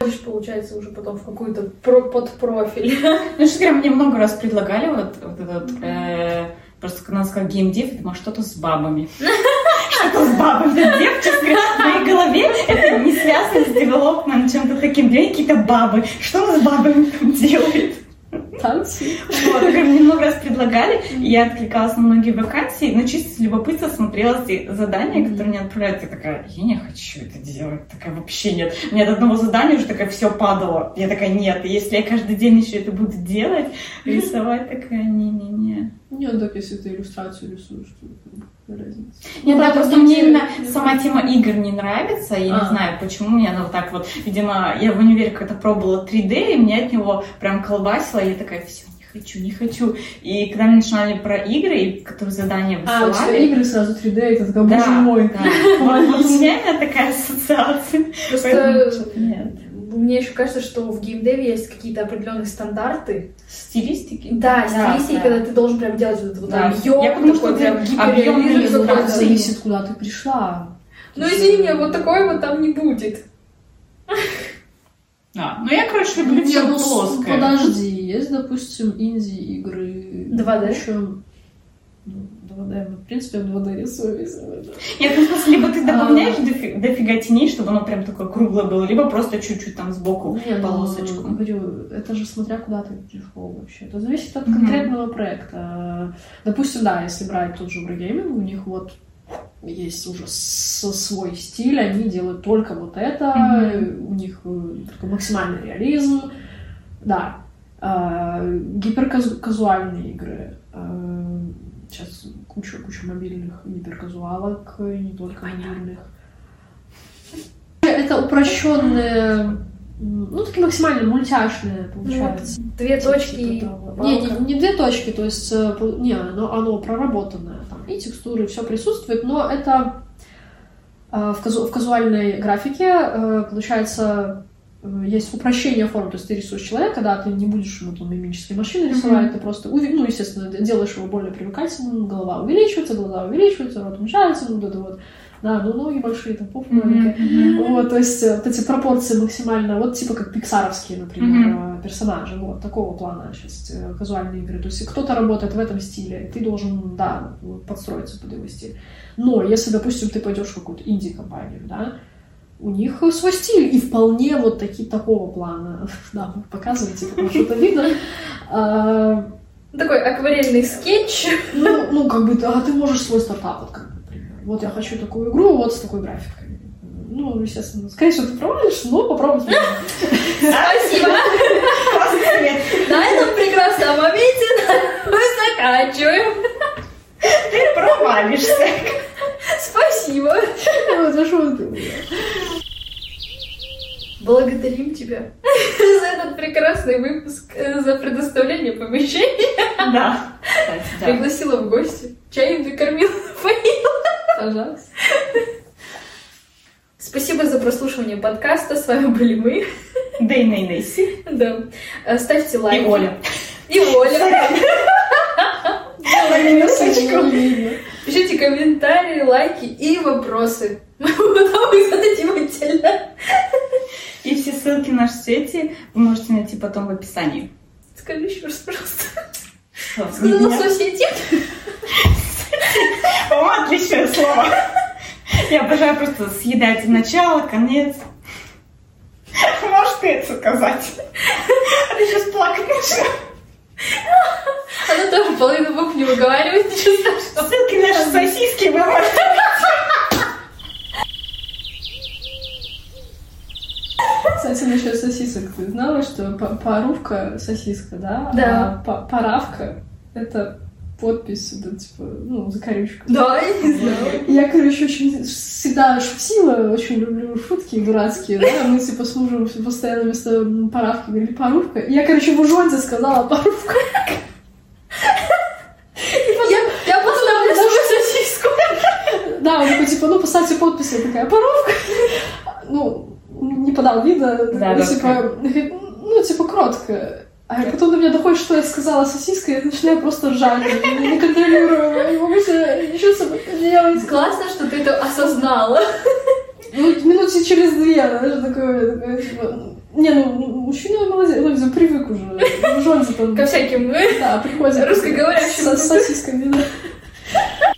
Speaker 1: Хочешь, получается, уже потом в какую-то про подпрофиль.
Speaker 2: Ну, что мне много раз предлагали вот, вот этот, э, просто когда она сказала геймдев, я думала, что-то с бабами. Что-то с бабами. Дев, честно говоря, в моей голове это не связано с девелопментом, чем-то таким. Где какие-то бабы? Что она с бабами там делает?
Speaker 3: Танцы.
Speaker 2: Вот, мне много раз предлагали, я откликалась на многие вакансии, но чисто с любопытства смотрела эти задания, которые мне отправляют, и такая, я не хочу это делать, такая вообще нет. Мне от одного задания уже такая все падало. Я такая, нет, если я каждый день еще это буду делать, рисовать, такая, не-не-не.
Speaker 3: Не, ну так если ты иллюстрацию рисуешь, то какая разница.
Speaker 2: Нет,
Speaker 3: Ну,
Speaker 2: да, просто
Speaker 3: не
Speaker 2: мне именно
Speaker 3: не
Speaker 2: сама
Speaker 3: те.
Speaker 2: тема игр не нравится. Я
Speaker 3: А.
Speaker 2: не знаю, почему мне она вот так вот. Видимо, я в универе как-то пробовала 3D, и меня от него прям колбасило. И я такая, все, не хочу, не хочу. И когда мне начинали про игры, и которые задания
Speaker 3: А, у тебя
Speaker 2: высылали...
Speaker 3: игры сразу 3D, и ты такая,
Speaker 2: да,
Speaker 3: боже мой.
Speaker 2: да. Вот, вот у меня именно такая ассоциация. Поэтому
Speaker 1: Просто
Speaker 2: что-то нет.
Speaker 1: Мне еще кажется, что в геймдеве есть какие-то определенные стандарты.
Speaker 2: Стилистики?
Speaker 1: Да,
Speaker 2: Да,
Speaker 1: стилистики,
Speaker 2: да.
Speaker 1: когда ты должен прям делать вот этот вот
Speaker 2: Да.
Speaker 1: объем,
Speaker 2: Я потому что
Speaker 1: прям
Speaker 3: Ну,
Speaker 1: какой-то.
Speaker 3: как зависит, куда ты пришла.
Speaker 1: Ну извини меня, вот такой вот там не будет.
Speaker 2: Да. Ну, я, короче, люблю все
Speaker 3: ну, с-
Speaker 2: плоское.
Speaker 3: Подожди, есть, допустим, инди-игры.
Speaker 1: 2D?
Speaker 3: Причем, ну, 2D, мы, в принципе, в 2D рисуем. если вы, да.
Speaker 2: Нет, ну, в смысле, либо ты
Speaker 3: А.
Speaker 2: добавляешь дофи- дофига теней, чтобы оно прям такое круглое было, либо просто чуть-чуть там сбоку
Speaker 3: Не, ну,
Speaker 2: полосочку.
Speaker 3: говорю, это же смотря куда ты пришел вообще. Это зависит от конкретного проекта. Допустим, да, если брать тот же Wargaming, у них вот есть уже свой стиль, они делают только вот это,
Speaker 2: Мгм.
Speaker 3: у них э, такой максимальный реализм. Да. А, гиперказуальные игры. Сейчас куча, куча мобильных гиперказуалок, и не только мобильных. Это упрощенные, ну, такие максимально мультяшные, получается.
Speaker 1: Две
Speaker 3: Типа
Speaker 1: точки
Speaker 3: того. Не, не, не две точки, то есть, э, не, оно, оно проработанное, там и текстуры, все присутствует, но это э, в, казу- в казуальной графике, э, получается, э, есть упрощение форм, то есть ты рисуешь человека, да, ты не будешь ему там мимические машины рисовать, ты просто, ну, естественно, делаешь его более привлекательным, голова увеличивается, глаза увеличиваются, рот уменьшается, ну, вот это вот, да, ну, ноги большие, там, попа маленькая. Вот, то есть э, вот эти пропорции максимально, вот типа как пиксаровские, например, э, персонажи, вот такого плана сейчас э, казуальные игры. То есть кто-то работает в этом стиле, ты должен, да, подстроиться под его стиль. Но если, допустим, ты пойдешь в какую-то инди-компанию, да, у них свой стиль, и вполне вот такие, такого плана. Да, вы показываете, потому что это видно. А,
Speaker 1: Такой акварельный скетч.
Speaker 3: ну, ну, как бы, а ты можешь свой стартап, вот как, например. Вот я хочу такую игру, вот с такой графикой. Ну, естественно, скорее всего, ты провалишь, но попробовать.
Speaker 1: Спасибо. На этом прекрасном моменте мы заканчиваем.
Speaker 2: Ты провалишься.
Speaker 1: Спасибо.
Speaker 3: Ну, за ты?
Speaker 1: Благодарим тебя за этот прекрасный выпуск, э, за предоставление помещения.
Speaker 2: Да. Кстати, да.
Speaker 1: Пригласила в гости. Чаем накормила, поила.
Speaker 3: Пожалуйста.
Speaker 1: Спасибо за прослушивание подкаста. С вами были мы.
Speaker 2: Дейна и Несси.
Speaker 1: Да. Э, Ставьте лайки.
Speaker 2: И Оля.
Speaker 1: И Оля.
Speaker 3: Минусочку.
Speaker 1: Пишите комментарии, лайки и вопросы. Мы потом их зададим отдельно.
Speaker 2: И все ссылки на наши сети вы можете найти потом в описании.
Speaker 1: Скажи еще раз, пожалуйста.
Speaker 2: Что,
Speaker 1: Сказала соцсети.
Speaker 2: О, отличное слово. Я обожаю просто съедать начало, конец. Можешь ты это сказать? А ты сейчас плакать начнешь.
Speaker 1: Выговаривает, ничего страшного.
Speaker 2: Ссылки на наши сосиски вы можете
Speaker 3: Кстати, насчет сосисок. Ты знала, что парувка сосиска, да?
Speaker 1: Да.
Speaker 3: А па- паравка — это подпись, да, типа, ну, за корючку.
Speaker 1: Да, я не знаю.
Speaker 3: Я, короче, очень всегда шутила, очень люблю шутки дурацкие, да, мы, типа, с мужем постоянно вместо паравки говорили парувка. Я, короче, в ужонте сказала парувка.
Speaker 1: Я, я поставлю свою сосиску.
Speaker 3: Да, он такой, типа, ну, я такая, парувка. Ну, не подал вида,
Speaker 2: Да,
Speaker 3: ну, типа, ну, типа, кротко. А потом до меня доходит, что я сказала сосиска, и я начинаю просто ржать, не не могу себе ничего с собой поделать.
Speaker 1: Классно, что ты это осознала.
Speaker 3: Ну, минут через две, знаешь, такое, такое, типа, не, ну, мужчина молодец, ну, привык уже, жонцы там,
Speaker 1: Ко всяким
Speaker 3: да, приходят
Speaker 1: русскоговорящим.
Speaker 3: со сосисками, да.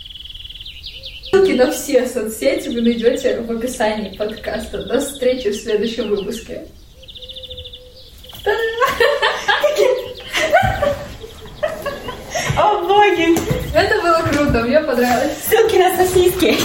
Speaker 1: На все соцсети вы найдете в описании подкаста. До встречи в следующем выпуске.
Speaker 2: О, боги!
Speaker 1: Это было круто, мне понравилось.
Speaker 2: Ссылки на сосиски.